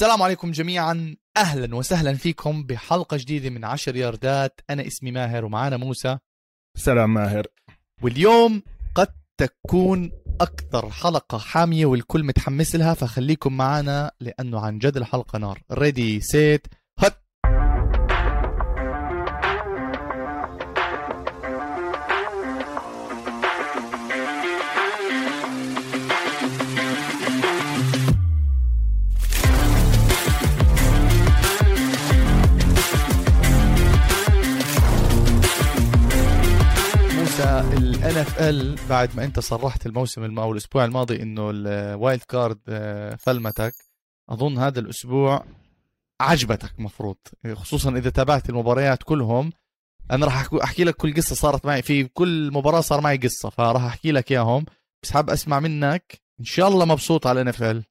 السلام عليكم جميعا. أهلا وسهلا فيكم بحلقة جديدة من عشر ياردات. أنا اسمي ماهر ومعانا موسى. سلام ماهر. واليوم قد تكون أكثر حلقة حامية والكل متحمس لها فخليكم معنا لأنه عن جد الحلقة نار. ريدي سيت NFL بعد ما انت صرحت الموسم الم- أو الأسبوع الماضي إنه ال wild card آه، فلمتك أظن هذا الأسبوع عجبتك مفروض. خصوصا إذا تابعت المباريات كلهم. أنا راح أحكي لك كل قصة صارت معي في كل مباراة صار معي قصة فراح أحكي لك إياهم. بس حاب أسمع منك إن شاء الله مبسوط على ان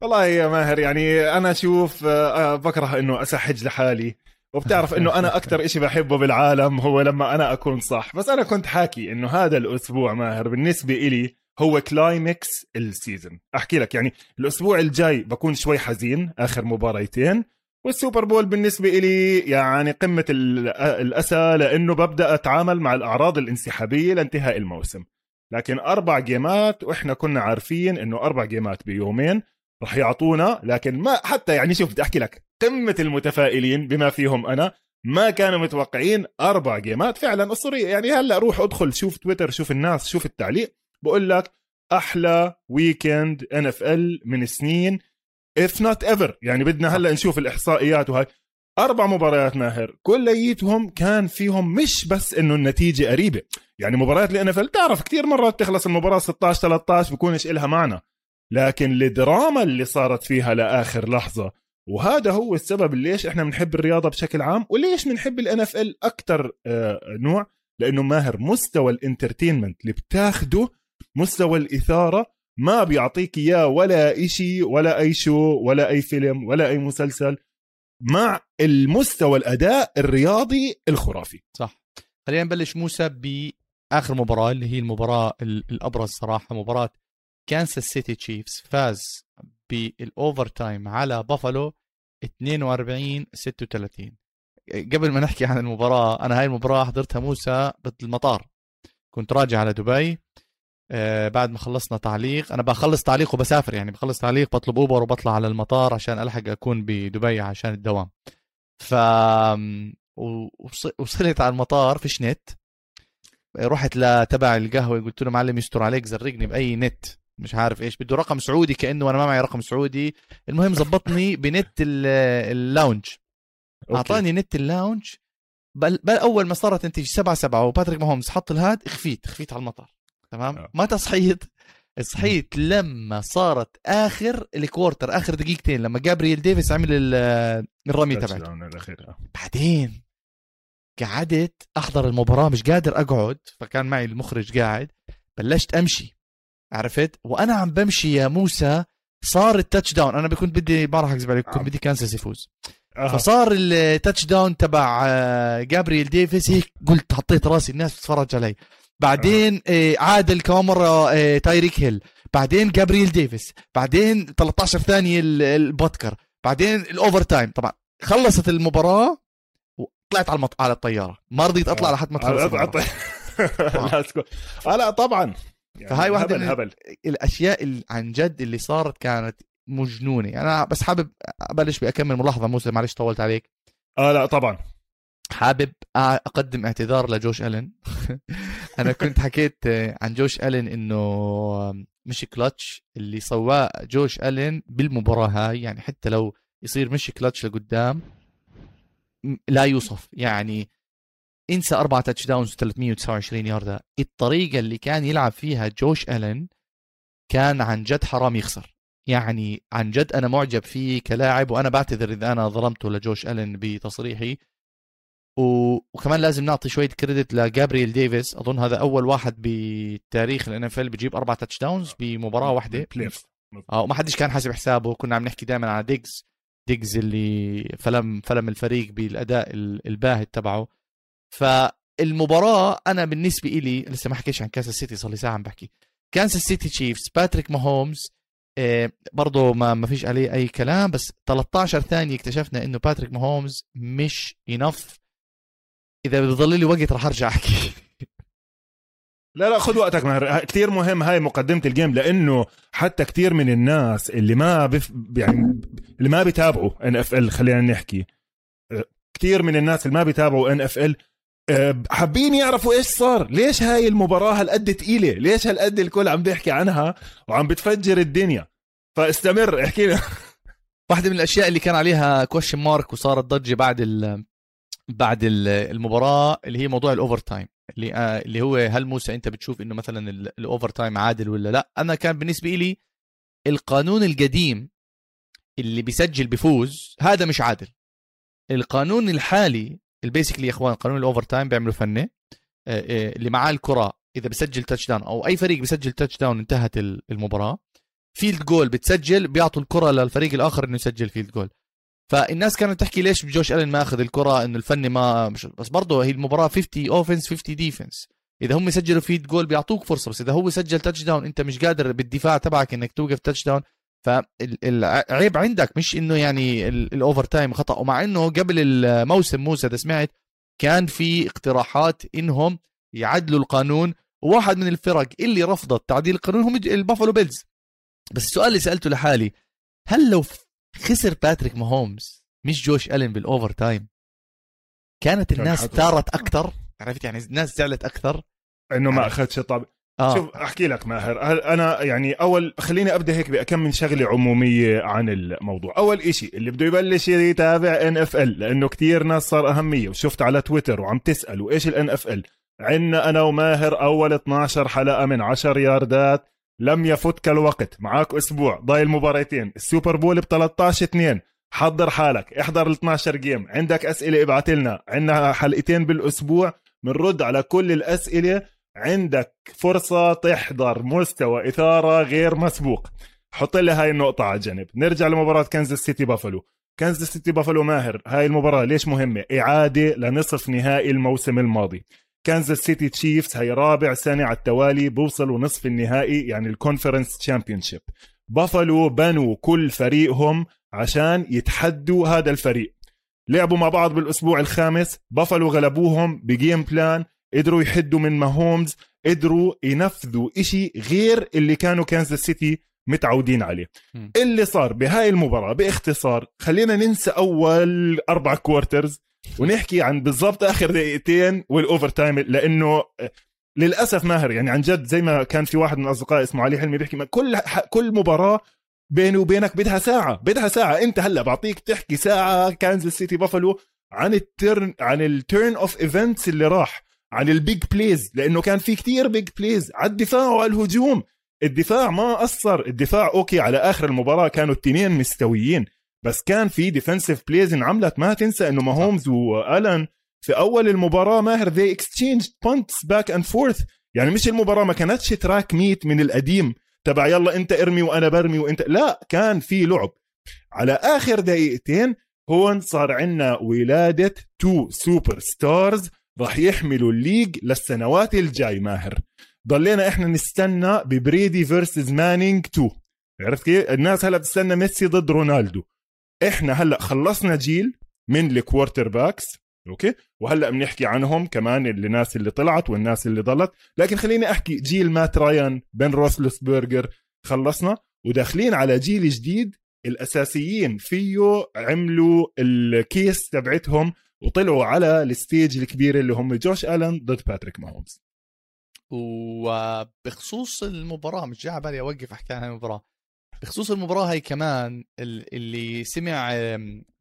والله يا ماهر يعني أنا أشوف آه، بكره إنه أسحج لحالي. وبتعرف إنه أنا أكثر إشي بحبه بالعالم هو لما أنا أكون صح. بس أنا كنت حاكي إنه هذا الأسبوع ماهر بالنسبة إلي هو climax ال season أحكي لك يعني الأسبوع الجاي بكون شوي حزين آخر مباريتين وال Super Bowl بالنسبة إلي يعني قمة ال- الأسى لأنه ببدأ أتعامل مع الأعراض الانسحابية لانتهاء الموسم. لكن أربع جيمات وإحنا كنا عارفين إنه أربع جيمات بيومين رح يعطونا لكن ما حتى يعني شوف بدي أحكي لك قمة المتفائلين بما فيهم أنا ما كانوا متوقعين أربع جيمات. فعلا أسطورية. يعني هلأ روح أدخل شوف تويتر شوف الناس شوف التعليق. بقول لك أحلى weekend NFL من سنين if not ever يعني بدنا هلأ نشوف الإحصائيات وهاي. أربع مباريات ماهر. كليتهم كان فيهم مش بس إنه النتيجة قريبة. يعني مباريات ال NFL تعرف كثير مرات تخلص المباراة 16 13 بكونش إلها معنى. لكن الدراما اللي صارت فيها لآخر لحظة. وهذا هو السبب ليش إحنا بنحب الرياضة بشكل عام وليش بنحب ال NFL أكثر نوع؟ لأنه ماهر مستوى ال entertainment اللي بتاخده مستوى الإثارة ما بيعطيك إياه ولا إشي ولا أي show ولا أي فيلم ولا أي مسلسل مع المستوى الأداء الرياضي الخرافي. صح. خلينا نبلش موسى بآخر مباراة اللي هي المباراة ال- الأبرز صراحة مباراة كانساس سيتي تشيفز فاز بال overtime على بافالو 42 36 قبل ما نحكي عن المباراة أنا هاي المباراة حضرتها موسى بالمطار كنت راجع على دبي آه بعد ما خلصنا تعليق. أنا بخلص تعليق وبسافر يعني بخلص تعليق بطلب اوبر وبطلع على المطار عشان ألحق أكون بدبي عشان الدوام. ف وص- وصلت على المطار فيش نت. رحت لتبع القهوة قلت له معلم يستر عليك زرقني بأي نت. مش عارف إيش بده رقم سعودي كأنه أنا ما معي رقم سعودي. المهم زبطني بنت ال- ال lounge. أعطاني نت ال lounge بل, بل أول ما صارت نتيجه 7 7 وباتريك ماهومز حط الهاد خفيت خفيت على المطار تمام؟ آه. متى صحيت صحيت لما صارت آخر ال quarter آخر دقيقتين لما جابرييل ديفيس عمل ال- الرمي تبعته. آه. بعدين قعدت أحضر المباراة مش قادر أقعد فكان معي المخرج قاعد بلشت أمشي. عرفت؟ وأنا عم بمشي يا موسى صار ال touchdown أنا كنت بدي ما راح اكذب عليك كنت. بدي كانساس يفوز. آه. فصار ال touchdown تبع آه، جابرييل ديفيس هيك قلت حطيت راسي الناس بتتفرج علي. بعدين آه، عادل كمان مره آه، تايريك هيل. بعدين جابرييل ديفيس. بعدين 13 ثانية ال- البوتكر بعدين ال overtime طبعا خلصت المباراة وطلعت على المط... على الطيارة. ما رضيت أطلع لحد ما تخلص آه، آه لا طبعا. يعني فهاي واحدة هبل من- هبل. الأشياء اللي عن جد اللي صارت كانت مجنونة. أنا بس حابب أبلش بأكمل ملاحظة موسى معلش طولت عليك. آه لا طبعا. حابب أقدم اعتذار لجوش الين أنا كنت حكيت عن جوش الين إنه مش كلتش. اللي سواه جوش الين بالمباراة هاي يعني حتى لو يصير مش كلتش لقدام لا يوصف. يعني انسى أربع touchdowns و329 ياردة الطريقة اللي كان يلعب فيها جوش الين كان عن جد حرام يخسر. يعني عن جد أنا معجب فيه كلاعب وأنا بعتذر إذا أنا ظلمته لجوش الين بتصريحي. و... وكمان لازم نعطي شوية credit لجابرييل ديفيس. أظن هذا أول واحد بتاريخ ال NFL بيجيب أربع touchdowns بمباراه واحدة. آه وما حدش كان حاسب حسابه. كنا عم نحكي دائما على ديجز ديجز اللي فلم فلم الفريق بالأداء ال- الباهت تبعه. فالمباراة أنا بالنسبة إلي لسه ما حكيش عن كانساس سيتي صار لي ساعة عم بحكي. كانساس سيتي تشيفز باتريك ماهومز آه، برضه ما ما فيش عليه أي كلام بس 13 ثانية اكتشفنا إنه باتريك ماهومز مش enough إذا بضل لي وقت راح أرجع أحكي. لا لا خذ وقتك ماهر كثير مهم هاي مقدمة ال game لأنه حتى كثير من الناس اللي ما بف يعني اللي ما بيتابعوا NFL خلينا نحكي كثير من الناس اللي ما بيتابعوا NFL حابين يعرفوا إيش صار؟ ليش هاي المباراة هالقد ثقيله ليش هالقد الكل عم بيحكي عنها وعم بتفجر الدنيا؟ فاستمر احكي لنا واحدة من الأشياء اللي كان عليها question mark وصارت ضجة بعد ال بعد ال- المباراة اللي هي موضوع ال overtime اللي آه اللي هو هل موسى أنت بتشوف إنه مثلا ال- الاوفر تايم عادل ولا لأ؟ أنا كان بالنسبة لي القانون القديم اللي بيسجل بفوز هذا مش عادل. القانون الحالي البيسكلي يا إخوان قانون الاوفر تايم بيعملوا فنة آه، آه، اللي معاه الكرة إذا بسجل تاتش داون أو أي فريق بسجل تاتش داون انتهت ال- المباراة فيلد جول بتسجل بيعطوا الكرة للفريق الآخر إنه يسجل فيلد جول فالناس كانت تحكي ليش جوش ألين ما أخذ الكرة إنه الفني ما مش بس برضه هي المباراة 50 اوفنس 50 ديفنس إذا هم سجلوا field goal بيعطوك فرصة بس إذا هو سجل touchdown أنت مش قادر بالدفاع تبعك إنك توقف touchdown فالعيب عندك مش إنه يعني ال- ال overtime خطأ ومع إنه قبل الموسم موسى إذا سمعت كان في اقتراحات إنهم يعدلوا القانون وواحد من الفرق اللي رفضت تعديل القانون هم البافلو Bills. بس السؤال اللي سألته لحالي هل لو خسر باتريك ماهومز مش جوش ألين بال overtime كانت كان الناس ثارت أكثر؟ عرفت يعني الناس زعلت أكثر؟ إنه ما. أخذش طب آه. شوف أحكي لك ماهر. أنا يعني أول خليني أبدأ هيك بكم من شغلة عمومية عن الموضوع. أول إشي اللي بده يبلش يتابع NFL لأنه كتير ناس صار أهمية وشفت على تويتر وعم تسالوا إيش ال NFL عنا أنا وماهر أول 12 حلقة من 10 ياردات لم يفتك الوقت معك أسبوع ضايل مباراتين ال Super Bowl ب 13 2 حضر حالك احضر ال 12 game عندك أسئلة ابعت لنا عندنا حلقتين بالأسبوع. بنرد على كل الأسئلة عندك فرصة تحضر مستوى إثارة غير مسبوق. حط لي هاي النقطة على جنب نرجع لمباراة كنزاس سيتي بافلو. كنزاس سيتي بافلو ماهر هاي المباراة ليش مهمة؟ إعادة لنصف نهائي الموسم الماضي. كنزاس سيتي تشيفز هي رابع سنة على التوالي بوصلوا نصف النهائي يعني ال conference championship. بافلو بنوا كل فريقهم عشان يتحدوا هذا الفريق. لعبوا مع بعض بالأسبوع الخامس بافلو غلبوهم ب game plan قدروا يحدوا من ماهومز قدروا ينفذوا إشي غير اللي كانوا كانزاس سيتي متعودين عليه. مم. اللي صار بهاي المباراة باختصار خلينا ننسى أول أربع quarters ونحكي عن بالضبط آخر دقيقتين وال overtime لأنه للأسف ماهر يعني عن جد زي ما كان في واحد من أصدقائي اسمه علي حلمي بيحكي ما كل كل مباراة بيني وبينك بدها ساعة بدها ساعة. أنت هلأ بعطيك تحكي ساعة كانزاس سيتي بافلو عن ال turn عن ال turn of events اللي راح. عن ال big plays لأنه كان في كتير big plays. على الدفاع وعلى الهجوم الدفاع ما قصر الدفاع okay على آخر المباراة كانوا التنين مستويين. بس كان في defensive plays انعملت. ما تنسى إنه ماهومز وألين في أول المباراة ماهر they exchanged punts back and forth. يعني مش المباراة ما كانتش تراك ميت من القديم. تبع يلا أنت ارمي وأنا برمي وأنت. لا كان في لعب. على آخر دقيقتين هون صار عندنا ولادة two superstars راح يحملوا ال league للسنوات الجاي ماهر. ضلينا إحنا نستنى ببريدي versus مانينج 2 عرفت كيف؟ الناس هلا بتستنى ميسي ضد رونالدو. إحنا هلا خلصنا جيل من ال quarterbacks okay؟ وهلا بنحكي عنهم كمان الناس اللي طلعت والناس اللي ضلت. لكن خليني أحكي جيل مات رايان بن روثلسبرجر خلصنا. وداخلين على جيل جديد الأساسيين فيه عملوا ال case تبعتهم وطلعوا على ال stage الكبيره اللي هم جوش آلن ضد باتريك ماهومز وبخصوص المباراة مش جاي على بالي أوقف أحكي عن المباراة بخصوص المباراة هي كمان ال- اللي سمع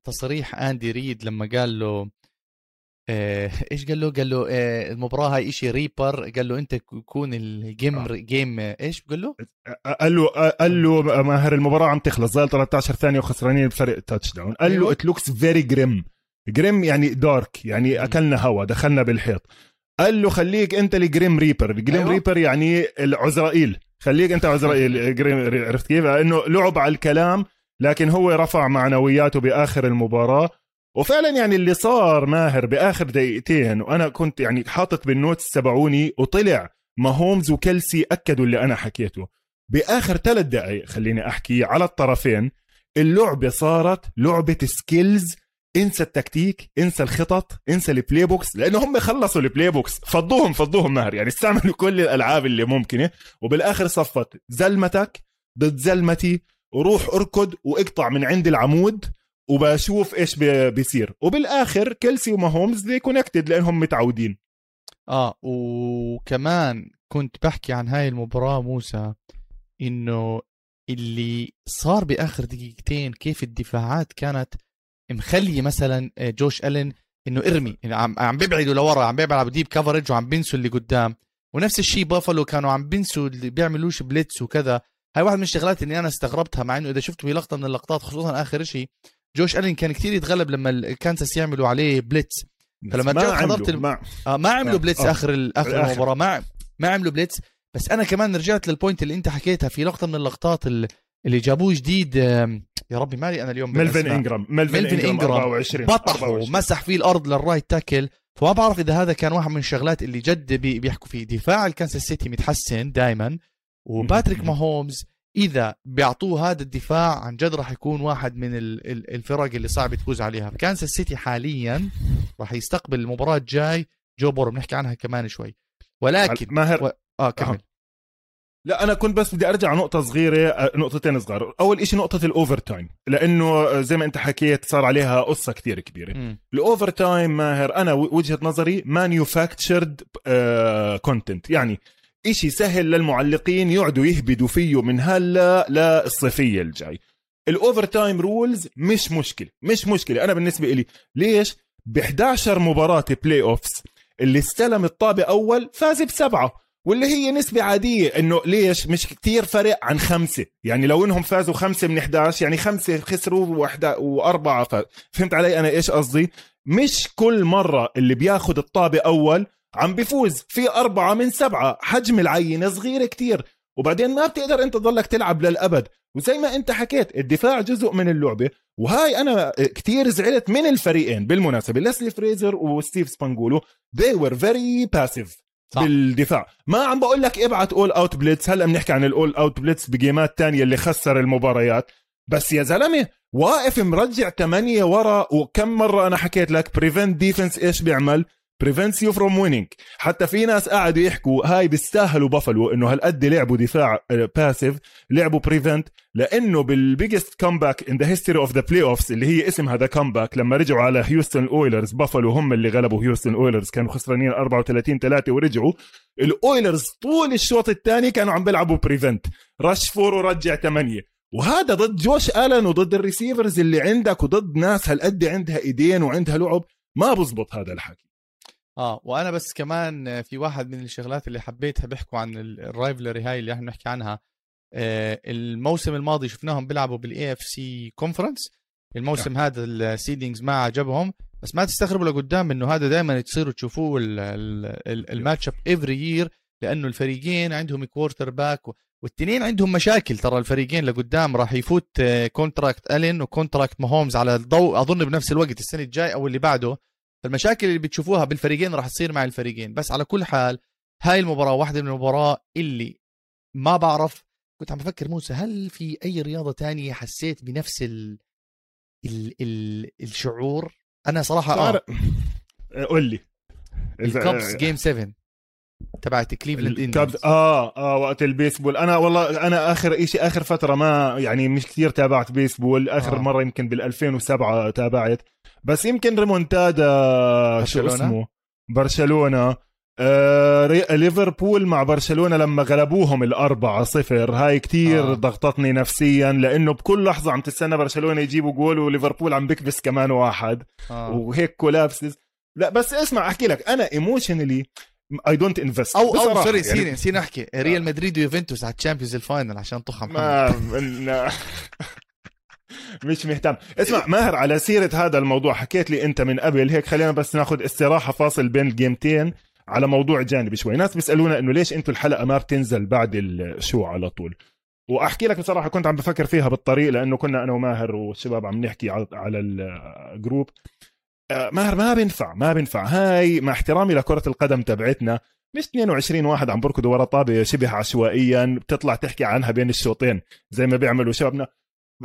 تصريح آندي ريد لما قال له آه، إيش قال له؟ قال له آه، المباراة هاي إشي reaper قال له أنت يكون ال game آه. game آه، إيش قال له؟ قال له قال له ماهر المباراة عم تخلص ظل 13 ثانية وخسرانين بفرق touchdown قال له. it looks very grim grim يعني dark يعني. أكلنا هوا دخلنا بالحيط. قال له خليك أنت ال grim reaper. ال grim أيوة. reaper يعني العزرائيل. خليك أنت عزرائيل grim عرفت كيف؟ انه لعب على الكلام لكن هو رفع معنوياته بآخر المباراة. وفعلا يعني اللي صار ماهر بآخر دقيقتين وأنا كنت يعني حاطط بال notes تبعوني وطلع ماهومز وكيلسي أكدوا اللي أنا حكيته. بآخر ثلاث دقائق خليني أحكي على الطرفين اللعبة صارت لعبة skills انسى التكتيك انسى الخطط انسى ال playbooks لأنه هم خلصوا ال playbooks فضوهم فضوهم ماهر يعني استعملوا كل الألعاب اللي ممكنة وبالآخر صفت زلمتك ضد زلمتي وروح أركض وإقطع من عند العمود وبشوف إيش بيصير. وبالآخر كيلسي وماهومز they connected لأنهم متعودين. آه وكمان كنت بحكي عن هاي المباراة موسى إنه اللي صار بآخر دقيقتين كيف الدفاعات كانت مخلي مثلا آه، جوش الين إنه إرمي عم عم بيبعدوا لورا عم بيلعبوا deep coverage وعم بينسوا اللي قدام ونفس الشيء بافلو كانوا عم بينسوا اللي بيعملوش blitz وكذا هاي واحد من الشغلات اللي أنا استغربتها مع إنه إذا شفتوا في لقطة من اللقطات خصوصا آخر شيء جوش الين كان كثير يتغلب لما الكانساس يعملوا عليه blitz فلما ما حضرت الم... ما, آه ما عملوا آه. blitz آه. آخر آخر المباراة ما ما عملوا blitz بس أنا كمان رجعت لل point اللي أنت حكيتها في لقطة من اللقطات اللي جابوه جديد يا ربي مالي أنا اليوم ميلفن إنجرام ميلفن, ميلفن إنجرام 24 بطح ومسح فيه الأرض لل right tackle. فما بعرف إذا هذا كان واحد من الشغلات اللي جد بي بيحكوا فيه. دفاع الكانساس سيتي متحسن دائما وباتريك ماهومز إذا بيعطوه هذا الدفاع عن جد راح يكون واحد من الفرق اللي صعب تفوز عليها. كانساس سيتي حاليا راح يستقبل المباراة الجاي. جو بورو بنحكي عنها كمان شوي. ولكن ماهر. و... آه كمل. لا أنا كنت بس بدي أرجع نقطة صغيرة نقطتين صغار. أول شيء نقطة ال overtime لأنه زي ما أنت حكيت صار عليها قصة كتير كبيرة. ال overtime ماهر أنا وجهة نظري manufactured content يعني إشي سهل للمعلقين يقعدوا يهبدوا فيه من هلا للصيفية الجاي. ال overtime rules مش مشكلة مش مشكلة. أنا بالنسبة لي ليش؟ ب 11 مباراة playoffs اللي استلم الطابة أول فاز بسبعة. واللي هي نسبة عادية إنه ليش؟ مش كتير فرق عن خمسة. يعني لو إنهم فازوا خمسة من 11 يعني خمسة خسروا وحدة وأربعة. فاز فهمت علي أنا إيش قصدي؟ مش كل مرة اللي بياخد الطابة أول عم بيفوز في أربعة من سبعة. حجم العينة صغيرة كتير. وبعدين ما بتقدر أنت تضلك تلعب للأبد. وزي ما أنت حكيت الدفاع جزء من اللعبة. وهاي أنا كتير زعلت من الفريقين. بالمناسبة ليسلي فريزر وستيف سبانيولو they were very passive. صح. بالدفاع. ما عم بقول لك ابعت all out blitz هلا بنحكي عن ال all out blitz ب games تانية اللي خسر المباريات. بس يا زلمة واقف مرجع ثمانية ورا وكم مرة أنا حكيت لك prevent defense إيش بيعمل؟ prevents you from winning حتى في ناس قعدوا يحكوا هاي بيستاهلوا بافلو إنه هالقد لعبوا دفاع passive لعبوا prevent لأنه بال biggest comeback in the history of the playoffs اللي هي اسم هذا comeback لما رجعوا على هيوستن اويلرز بافلو هم اللي غلبوا هيوستن اويلرز كانوا خسرانين 34 3 ورجعوا. الاويلرز طول الشوط الثاني كانوا عم بيلعبوا prevent rush four ورجع 8 وهذا ضد جوش الن وضد ال receivers اللي عندك وضد ناس هالقد عندها إيدين وعندها لعب. ما بزبط هذا الحكي. آه وأنا بس كمان في واحد من الشغلات اللي حبيتها بيحكوا عن ال rivalry هاي اللي إحنا بنحكي عنها آه الموسم الماضي شفناهم بيلعبوا بال AFC conference الموسم yeah. هذا ال seedings ما عجبهم بس ما تستغربوا لقدام إنه هذا دائما تصيروا تشوفوه ال match up every year لأنه الفريقين عندهم quarterback والتنين عندهم مشاكل. ترى الفريقين لقدام راح يفوت contract الين و contract ماهومز على الضوء. أظن بنفس الوقت السنة الجاي أو اللي بعده. فالمشاكل اللي بتشوفوها بالفريقين راح تصير مع الفريقين. بس على كل حال هاي المباراة واحدة من المباراة اللي ما بعرف كنت عم بفكر موسى هل في أي رياضة تانية حسيت بنفس ال... ال... ال... الشعور؟ أنا صراحة آه. قول لي. الكابس game 7 تبعت كليفلاند انديانز آه آه وقت البيسبول. أنا والله أنا آخر شيء آخر فترة ما يعني مش كثير تابعت بيسبول. آخر آه. مرة يمكن بال 2007 تابعت. بس يمكن ريمونتادا شو اسمه. برشلونة. آه ليفربول مع برشلونة لما غلبوهم الأربعة صفر هاي كتير آه. ضغطتني نفسيا لأنه بكل لحظة عم تستنى برشلونة يجيبوا جول وليفربول عم بكبس كمان واحد. آه. وهيك collapses لا بس اسمع أحكي لك أنا emotionally I don't invest أو أو sorry يعني... سيني سيني أحكي. ريال مدريد ويوفنتوس على ال Champions ال final عشان طخ ما مش مهتم. اسمع ماهر على سيرة هذا الموضوع حكيت لي أنت من قبل هيك خلينا بس ناخذ استراحة فاصل بين ال game تين على موضوع جانبي شوي. ناس بيسألونا إنه ليش أنتم الحلقة ما بتنزل بعد ال show على طول؟ وأحكي لك بصراحة كنت عم بفكر فيها بالطريق لأنه كنا أنا وماهر والشباب عم نحكي على ال group. آه، ماهر ما بينفع ما بينفع هاي مع احترامي لكرة القدم تبعتنا مش 22 واحد عم بركضوا ورا طابة شبه عشوائيا بتطلع تحكي عنها بين الشوطين زي ما بيعملوا شبابنا.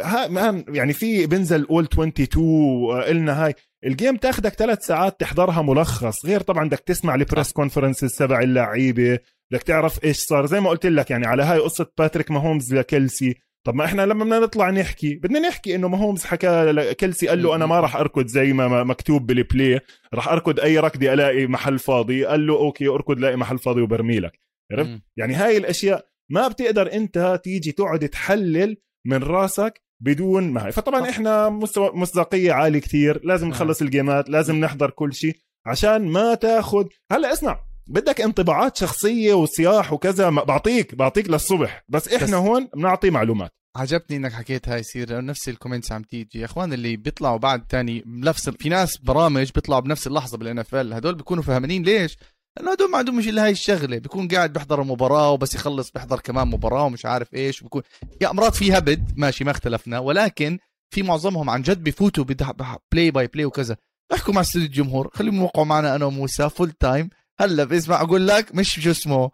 ها يعني في بنزل اول 22 قلنا هاي. ال game تاخدك ثلاث ساعات تحضرها ملخص. غير طبعا بدك تسمع ال press conferences تبع اللعيبة بدك تعرف إيش صار. زي ما قلت لك يعني على هاي قصة باتريك ماهومز لكلسي طب ما إحنا لما بدنا نطلع نحكي بدنا نحكي إنه ماهومز حكى كلسي قال له أنا ما راح أركض زي ما مكتوب بال play راح أركض أي ركضه ألاقي محل فاضي. قال له okay أركض لاقي محل فاضي وبرميلك عرفت؟ يعني هاي الأشياء ما بتقدر أنت تيجي تقعد تحلل من راسك بدون ما هي فطبعا إحنا مستوى مصداقية عالي كثير لازم نخلص الجيمات لازم نحضر كل شيء عشان ما تاخذ هلأ اسمع بدك انطباعات شخصية وصياح وكذا بعطيك بعطيك للصبح. بس إحنا بس هون بنعطي معلومات. عجبني إنك حكيت هاي سير نفس ال comments عم تيجي. يا إخوان اللي بيطلعوا بعد تاني نفس في ناس برامج بيطلعوا بنفس اللحظة بال NFL هدول بيكونوا فاهمين ليش لأنه هدول ما عندهم إلا هاي الشغلة. بيكون قاعد بيحضر المباراة وبس يخلص بيحضر كمان مباراة ومش عارف إيش وبكون يا أمراض في هبد ماشي ما اختلفنا ولكن في معظمهم عن جد بفوتوا play by play وكذا. احكوا مع استوديو الجمهور خليهم يوقعوا معنا أنا وموسى full time هلأ بسمع أقول لك مش شو اسمه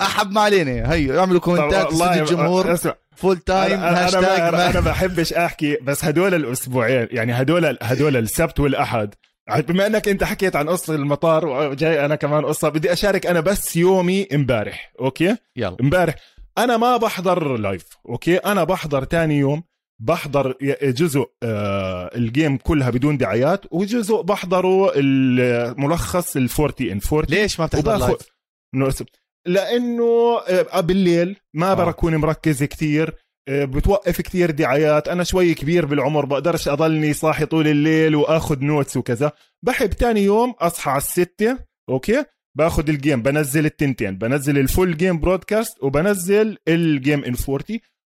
أحب ما علينا. هي اعملوا comment ات استوديو الجمهور. اسمع full time أنا, أنا, أنا, أنا بحبش أحكي بس هدول الأسبوعين يعني هدول هدول السبت والأحد بما انك انت حكيت عن قصة المطار وجاي أنا كمان قصة بدي اشارك أنا بس يومي امبارح okay؟ يلا. امبارح. أنا ما بحضر live okay؟ أنا بحضر تاني يوم بحضر جزء آه ال game كلها بدون دعايات وجزء بحضره الملخص ال 40 in 40 ليش ما بتحضر live؟ لأنه آه بالليل ما آه. بكون مركز كثير بتوقف كثير دعايات. أنا شوي كبير بالعمر بقدرش أضلني صاحي طول الليل وآخذ notes وكذا. بحب تاني يوم أصحى على الستة okay? باخذ ال game بنزل التنتين بنزل ال full game broadcast وبنزل ال game in 40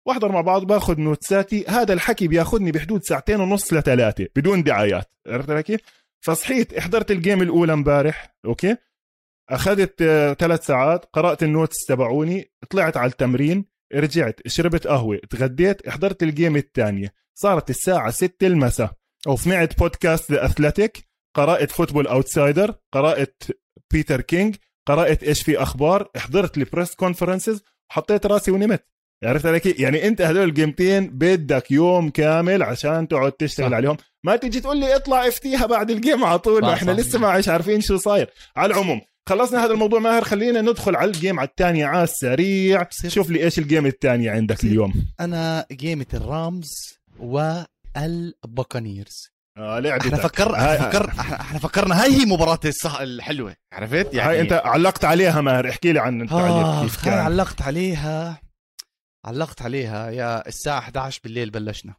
واحضر مع بعض باخذ notes اتي هذا الحكي بياخذني بحدود ساعتين ونص لثلاثة بدون دعايات. عرفت كيف؟ فصحيت حضرت ال game الأولى امبارح okay? أخذت آه، ثلاث ساعات قرأت ال notes تبعوني طلعت على التمرين. رجعت شربت قهوة تغديت حضرت ال game الثانية صارت الساعة 6 المساء. وسمعت بودكاست The Athletic قرأت Football Outsiders قرأت بيتر كينج قرأت إيش في أخبار حضرت ال press conferences وحطيت راسي ونمت. عرفت علي يعني أنت هدول الجيمتين بدك يوم كامل عشان تقعد تشتغل صح. عليهم. ما تيجي تقول لي اطلع افتيها بعد ال game على طول إحنا لسه ما عارفين شو صاير. على العموم خلصنا هذا الموضوع ماهر خلينا ندخل على ال game على الثانية على السريع. شوف لي إيش ال game الثانية عندك اليوم. أنا جيمة الرامز والبوكانيرز آه لعبتك. إحنا فكر إحنا فكر إحنا فكرنا هاي هي مباراة الصح الحلوة عرفت؟ يعني هاي أنت علقت عليها ماهر احكي لي عن آه كيف كان. علقت عليها علقت عليها يا الساعة 11 بالليل بلشنا.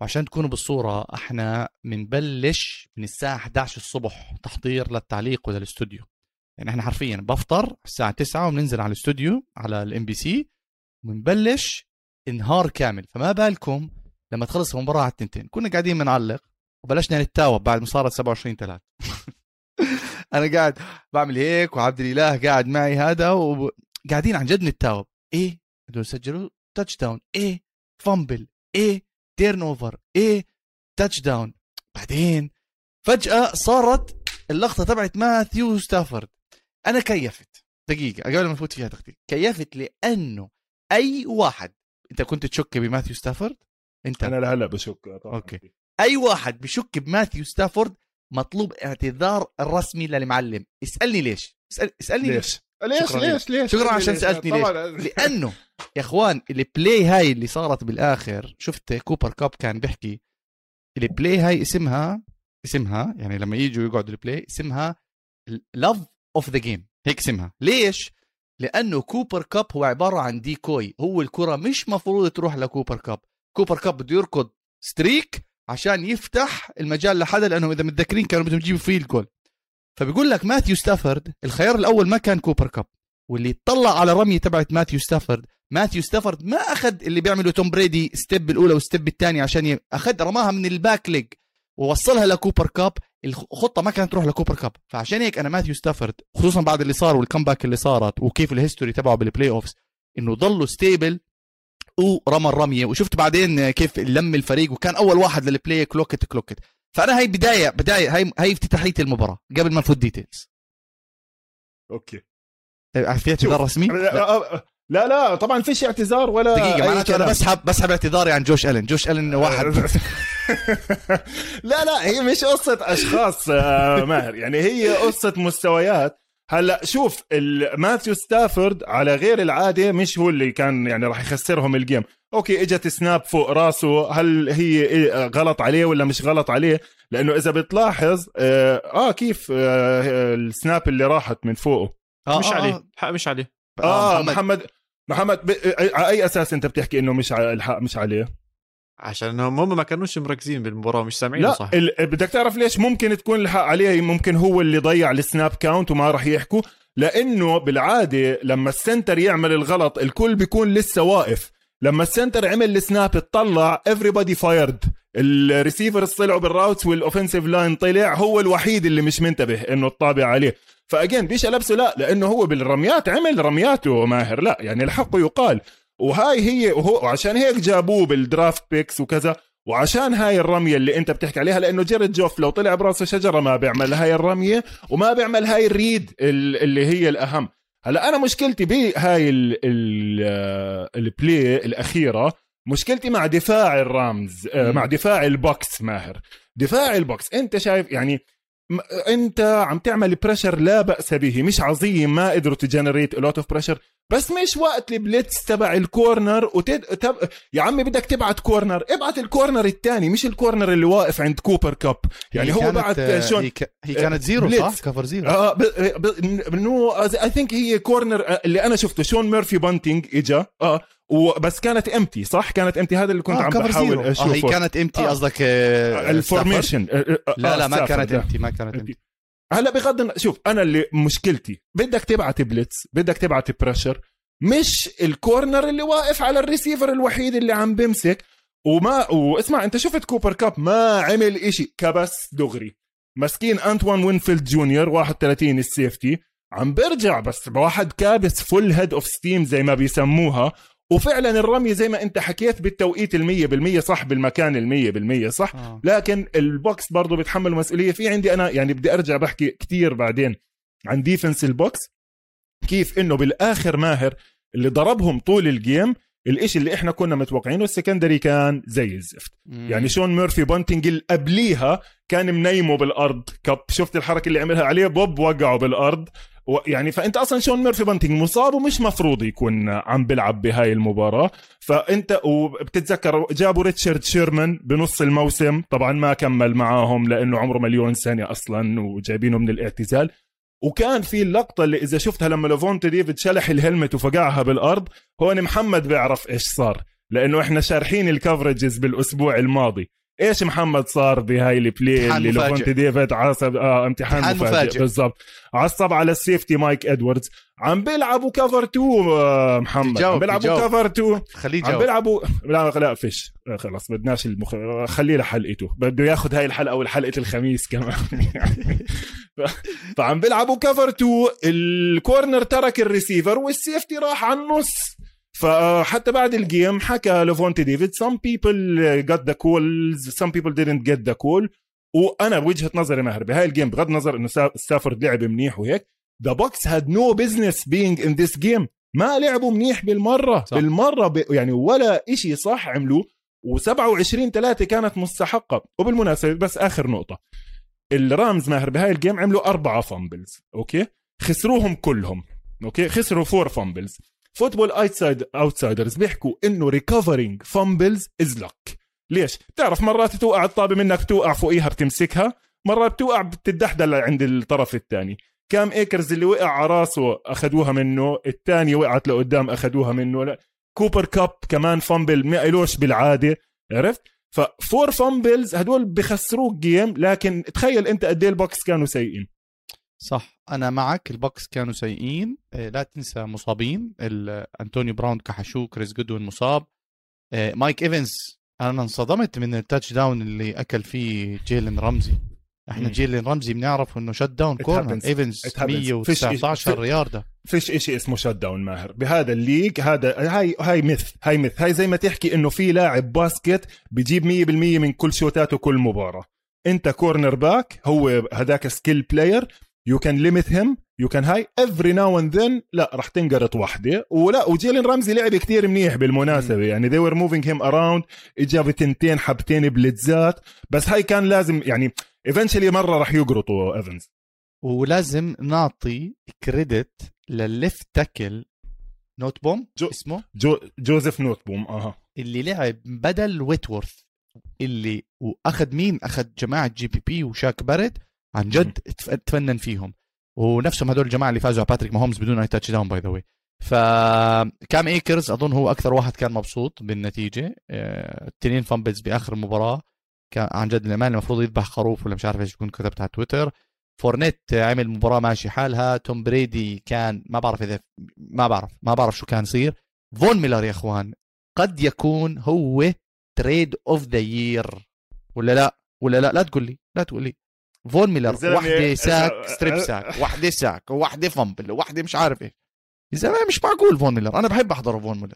وعشان تكونوا بالصورة إحنا بنبلش من الساعة 11 الصبح تحضير للتعليق وللاستوديو يعني إحنا حرفيا بفطر الساعة 9 وبننزل على الاستوديو على الام بي سي وبنبلش إنهار كامل. فما بالكم لما تخلص المباراة على التنتين. كنا قاعدين بنعلق وبلشنا نتاوب بعد ما صارت 27 3 أنا قاعد بعمل هيك وعبد الإله قاعد معي هذا وقاعدين عن جد نتاوب. إيه؟ هدول سجلوا touchdown إيه؟ fumble إيه؟ turnover إيه؟ touchdown بعدين فجأة صارت اللقطة تبعت ماثيو ستافورد أنا كيفت. دقيقة قبل ما نفوت فيها تختي كيفت لأنه أي واحد أنت كنت تشك بماثيو ستافورد؟ أنت. أنا لهلا بشك. طبعا. okay. أي واحد بشك بماثيو ستافورد مطلوب اعتذار الرسمي للمعلم. اسألني ليش. اسأل... اسألني ليش؟ ليش. شكرا ليش؟ ليش؟ شكرا عشان سألتني ليش. لأنه يا إخوان ال play هاي اللي صارت بالآخر شفت كوبر كاب كان بيحكي ال play هاي اسمها اسمها يعني لما يجوا يقعدوا ال play اسمها love of the game هيك اسمها ليش؟ لأنه كوبر كاب هو عبارة عن decoy هو الكرة مش مفروض تروح لكوبر كاب. كوبر كاب بده يركض streak عشان يفتح المجال لحدا لأنه إذا متذكرين كانوا بدهم يجيبوا field goal فبيقول لك ماثيو ستافورد الخيار الأول ما كان كوبر كاب. واللي طلع على رمية تبعت ماثيو ستافورد ماثيو ستافورد ما أخذ اللي بيعمله توم بريدي step الاولى وال step الثانية عشان ي... أخذ رماها من ال back leg ووصلها لكوبر كاب. الخطه ما كانت تروح لكوبر كاب. فعشان هيك أنا ماثيو ستافورد خصوصا بعد اللي صار وال comeback اللي صارت وكيف ال history تبعه بال playoffs إنه ضلوا stable ورمى الرمية. وشفت بعدين كيف لم الفريق وكان أول واحد لل play clock it clock it فأنا هي بداية بداية هي هي افتتاحية المباراة قبل ما نفوت details okay. في اعتذار رسمي؟ لا. لا لا طبعا فيش اعتذار ولا دقيقة معناته أنا بسحب بسحب اعتذاري عن جوش الن، جوش الن واحد. لا لا هي مش قصة أشخاص آه، ماهر. يعني هي قصة مستويات. هلأ شوف ماثيو ستافورد على غير العادة مش هو اللي كان يعني راح يخسرهم ال game. okay إجت snap فوق راسه. هل هي إيه، غلط عليه ولا مش غلط عليه؟ لأنه إذا بتلاحظ آه, آه كيف آه ال snap اللي راحت من فوقه. آه مش آه عليه. الحق آه. مش عليه. آه, آه محمد. محمد, محمد ب... على أي أساس أنت بتحكي إنه مش الحق مش عليه؟ عشان هم ما كانوش مركزين بالمباراة مش سامعين صح؟ ال... بدك تعرف ليش ممكن تكون الحق عليه ممكن هو اللي ضيع ال snap count وما راح يحكوا؟ لأنه بالعادة لما ال center يعمل الغلط الكل بيكون لسه واقف. لما ال center عمل ال snap اطلع everybody fired ال receivers طلعوا بال routes وال offensive line طلع هو الوحيد اللي مش منتبه إنه الطابة عليه. فأجين بيش لبسه لا لأنه هو بالرميات عمل رمياته ماهر. لا يعني الحق يقال. وهاي هي وهو وعشان هيك جابوه بالدرافت بيكس وكذا وعشان هاي الرمية اللي انت بتحكي عليها لأنه جيرد جوف لو طلع برأسه شجرة ما بيعمل هاي الرمية وما بيعمل هاي الريد اللي هي الأهم. هلأ أنا مشكلتي بهاي البلاي الأخيرة مشكلتي مع دفاع الرامز آه، مع دفاع البوكس ماهر. دفاع البوكس انت شايف يعني انت عم تعمل pressure لا بأس به. مش عظيم ما قدروا generate lot of pressure بس مش وقت ال blitz تبع ال corner وتد... تب... يا عمي بدك تبعت corner ابعت ال corner الثاني مش ال corner اللي واقف عند كوبر كاب يعني هو بعت شون هي, ك... هي كانت zero blitz. صح cover zero آه ب... ب... no I think هي corner اللي أنا شفته شون ميرفي بانتينج إجا. آه وبس كانت empty صح؟ كانت empty هذا اللي كنت آه عم بحاول اشوفه آه هي كانت empty آه. قصدك آه ال formation آه لا لا ما كانت empty ما كانت empty هلا بغض شوف أنا اللي مشكلتي بدك تبعت blitz بدك تبعت pressure مش ال corner اللي واقف على الريسيفر الوحيد اللي عم بمسك. وما واسمع أنت شفت كوبر كاب ما عمل إشي. كبس دغري. مسكين انتوان وينفيلد جونيور 31 ال safety عم برجع بس بواحد كابس full head of steam زي ما بيسموها. وفعلا الرمي زي ما أنت حكيت بالتوقيت المية بالمية صح بالمكان المية بالمية صح. آه. لكن البوكس برضه بيتحمل مسؤولية. في عندي أنا يعني بدي أرجع بحكي كتير بعدين عن defense ال Bucs كيف إنه بالآخر ماهر اللي ضربهم طول ال game الإشي اللي إحنا كنا متوقعينه ال secondary كان زي الزفت. مم. يعني شون ميرفي بونتنج اللي قبليها كان منيمه بالأرض. كب شفت الحركة اللي عملها عليه؟ بوب وقعه بالأرض. يعني فأنت أصلا شون ميرفي بونتنج مصاب ومش مفروض يكون عم بيلعب بهاي المباراة. فأنت وبتتذكر جابوا ريتشارد شيرمان بنص الموسم. طبعا ما كمل معاهم لأنه عمره مليون سنة أصلا وجايبينه من الاعتزال. وكان في اللقطه اللي إذا شفتها لما لوفونت ديفيد شلح ال helmet وفقعها بالأرض هون محمد بيعرف إيش صار. لأنه إحنا شارحين ال coverages بالأسبوع الماضي. إيش محمد صار بهاي ال play اللي لوفونت ديفيد عصب آه امتحان, امتحان مفاجئ, مفاجئ. بالضبط. عصب على ال safety مايك إدواردز. عم بيلعبوا cover 2 آه محمد. عم بيلعبوا cover 2 خليه عم بيلعبوا لا لا فيش. آه، خلص بدناش المخ... خليه لحلقته. بده ياخذ هاي الحلقة والحلقة الخميس كمان. فعم بيلعبوا cover 2 ال corner ترك ال receiver وال safety راح على النص. فحتى بعد ال game حكى لفونتي ديفيد some people got the calls some people didn't get the call. وأنا بوجهة نظري ماهر بهاي ال game بغض النظر إنه ستافورد لعب منيح وهيك the Bucs had no business being in this game ما لعبوا منيح بالمرة صح. بالمرة ب... يعني ولا إشي صح عملوه. و27 3 كانت مستحقة. وبالمناسبة بس آخر نقطة. ال Rams ماهر بهاي ال game عملوا أربعة fumbles okay؟ خسروهم كلهم okay؟ خسروا four fumbles Football outside Outsiders بيحكوا إنه recovering fumbles is luck ليش؟ بتعرف مرات توقع الطابة منك توقع فوقيها بتمسكها مرات بتوقع بتدحدل عند الطرف الثاني. كام ايكرز اللي وقع على راسه أخذوها منه الثاني وقعت لقدام أخذوها منه. لا. كوبر كاب كمان fumble ما إلوش بالعادة عرفت؟ ف four fumbles هدول بخسروك game لكن تخيل أنت قد إيه ال Bucs كانوا سيئين. صح. أنا معك ال Bucs كانوا سيئين. آه، لا تنسى مصابين. أنتوني براون كحشو كريس جودوين مصاب. آه، مايك إيفنز أنا انصدمت من ال touchdown اللي أكل فيه جيلن رمزي. إحنا جيلن رمزي بنعرف إنه shutdown corner. إيفنز 119 ياردة فيش إشي اسمه shutdown ماهر. بهذا ال league هذا هاي هاي myth هاي myth هاي زي ما تحكي إنه في لاعب basket بيجيب 100% من كل شوتاته كل مباراة. أنت cornerback هو هذاك skill player you can limit him you can هاي every now and then لا راح تنقرط وحده ولا وجيلين رمزي لعب كتير منيح بالمناسبة. يعني they were moving him around. إجا بتنتين حبتين بلتزات بس هاي كان لازم يعني eventually مرة راح يقرطوا ايفنز ولازم نعطي credit لل left tackle نوت بوم جو- اسمه؟ جو جوزيف نوتبوم أها. اللي لعب بدل ويتورث اللي وأخذ مين؟ أخذ جماعة جي بي بي وشاك بارد عن جد تف- تفنن فيهم. ونفسهم هدول الجماعة اللي فازوا على باتريك ماهومز بدون أي touchdown by the way فكام ايكرز أظن هو أكثر واحد كان مبسوط بالنتيجة. آه، التنين fumbles بآخر المباراه كان عن جد الأمان المفروض يذبح خروف ولا مش عارف إيش يكون كتبت على تويتر. فورنيت عمل مباراة ماشي حالها. توم بريدي كان ما بعرف إذا ما بعرف ما بعرف شو كان يصير. فون ميلر يا إخوان قد يكون هو trade of the year ولا لا؟ ولا لا؟ لا تقول لي لا تقول لي. فون ميلر واحدة sack أه- strip sack واحدة ساك وواحدة fumble وواحدة مش عارف إيش. يا زلمة مش معقول فون ميلر. أنا بحب أحضره فون ميلر.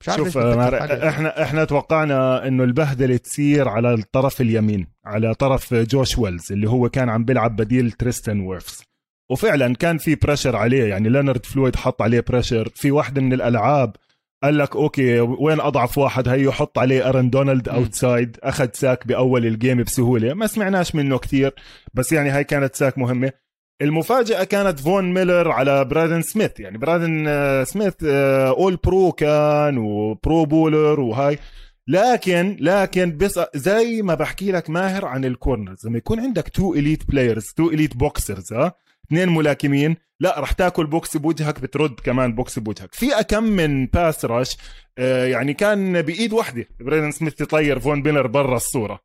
مش عارف شوف. إحنا إحنا توقعنا إنه البهدلة تصير على الطرف اليمين على طرف جوش ويلز اللي هو كان عم بيلعب بديل تريستن ويرفز. وفعلا كان في pressure عليه يعني لينارد فلويد حط عليه pressure في واحدة من الألعاب قال لك okay وين أضعف واحد؟ هيو حط عليه أرن دونالد. outside. أخذ sack بأول ال game بسهولة. ما سمعناش منه كثير بس يعني هاي كانت sack مهمة. المفاجأة كانت فون ميلر على برادن سميث. يعني برادن آه، سميث آه، All Pro كان و Pro Bowler وهاي. لكن لكن بس زي ما بحكي لك ماهر عن ال corners. لما يكون عندك two elite players two elite boxers ها اثنين ملاكمين. لا رح تاكل بوكس بوجهك بترد كمان بوكس بوجهك. في كم من pass rush آه، يعني كان بإيد واحدة بريدن سميث يطير فون ميلر برا الصورة.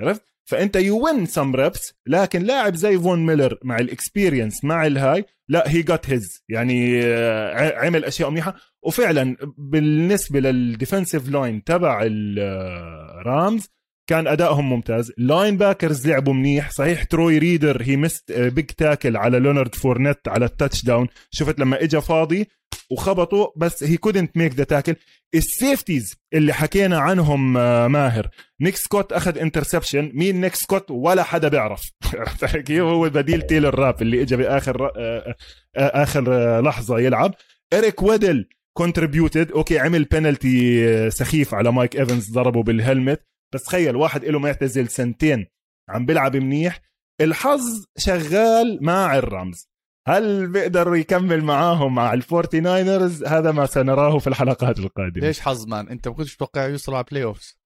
عرفت؟ فأنت you win some reps لكن لاعب زي فون ميلر مع ال experience مع الهاي لا he got his يعني آه، عمل أشياء منيحه وفعلا بالنسبة لل defensive line تبع ال Rams كان أدائهم ممتاز. ال linebackers لعبوا منيح. صحيح تروي ريدر he missed big tackle على لونارد فورنت على ال touchdown شفت لما اجى فاضي وخبطوا بس he couldn't make the tackle ال safeties اللي حكينا عنهم آه، ماهر. نيك سكوت أخذ interception مين نيك سكوت ولا حدا بيعرف. كيف هو بديل تيلر راب اللي اجى بآخر آه، آه، آخر لحظة يلعب. اريك ويدل contributed okay عمل بينالتي سخيف على مايك ايفنز ضربه بال helmet بس تخيل واحد له معتزل سنتين عم بيلعب منيح الحظ شغال مع ال Rams. هل بيقدر يكمل معاهم مع ال Forty Niners هذا ما سنراه في الحلقات القادمة. ليش حظ man؟ أنت ما كنتش متوقع يوصلوا على playoffs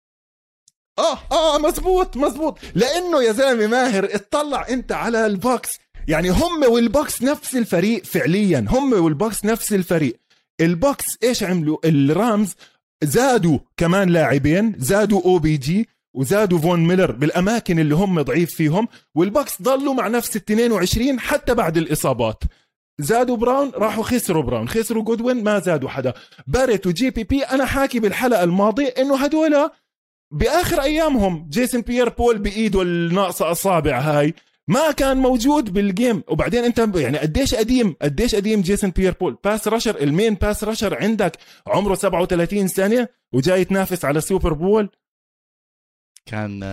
آه آه مزبوط مزبوط. لأنه يا زلمة ماهر اطلع أنت على ال Bucs. يعني هم وال Bucs نفس الفريق فعليا. هم وال Bucs نفس الفريق. ال Bucs إيش عملوا؟ ال Rams زادوا كمان لاعبين زادوا OBJ وزادوا Von Miller بالأماكن اللي هم ضعيف فيهم وال Bucs ضلوا مع نفس ال 22 حتى بعد الإصابات. زادوا Brown راحوا خسروا Brown خسروا Godwin ما زادوا حدا. Barrett و JPP أنا حاكي بالحلقة الماضية إنه هدول بآخر أيامهم Jason Pierre-Paul بإيده الناقصة أصابع هاي. ما كان موجود بال game وبعدين انت يعني قديش قديم؟ قديش قديم Jason Pierre-Paul؟ pass rusher ال main pass rusher عندك عمره 37 سنة وجاي تنافس على Super Bowl كان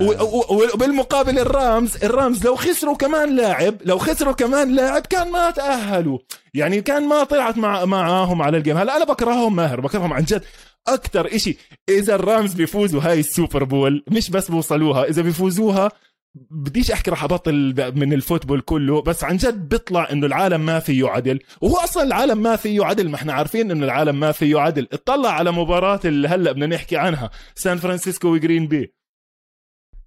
وبالمقابل ال Rams ال Rams لو خسروا كمان لاعب لو خسروا كمان لاعب كان ما تأهلوا. يعني كان ما طلعت مع معاهم على ال game هلا أنا بكرههم ماهر بكرههم عن جد. أكثر إشي إذا ال Rams بيفوزوا هاي ال Super Bowl مش بس بوصلوها إذا بيفوزوها بديش أحكي رح أبطل من ال football كله بس عن جد بيطلع إنه العالم ما فيه عدل وهو أصلا العالم ما فيه عدل ما إحنا عارفين إنه العالم ما فيه عدل. اطلع على مباراة اللي هلأ بدنا نحكي عنها سان فرانسيسكو و Green Bay.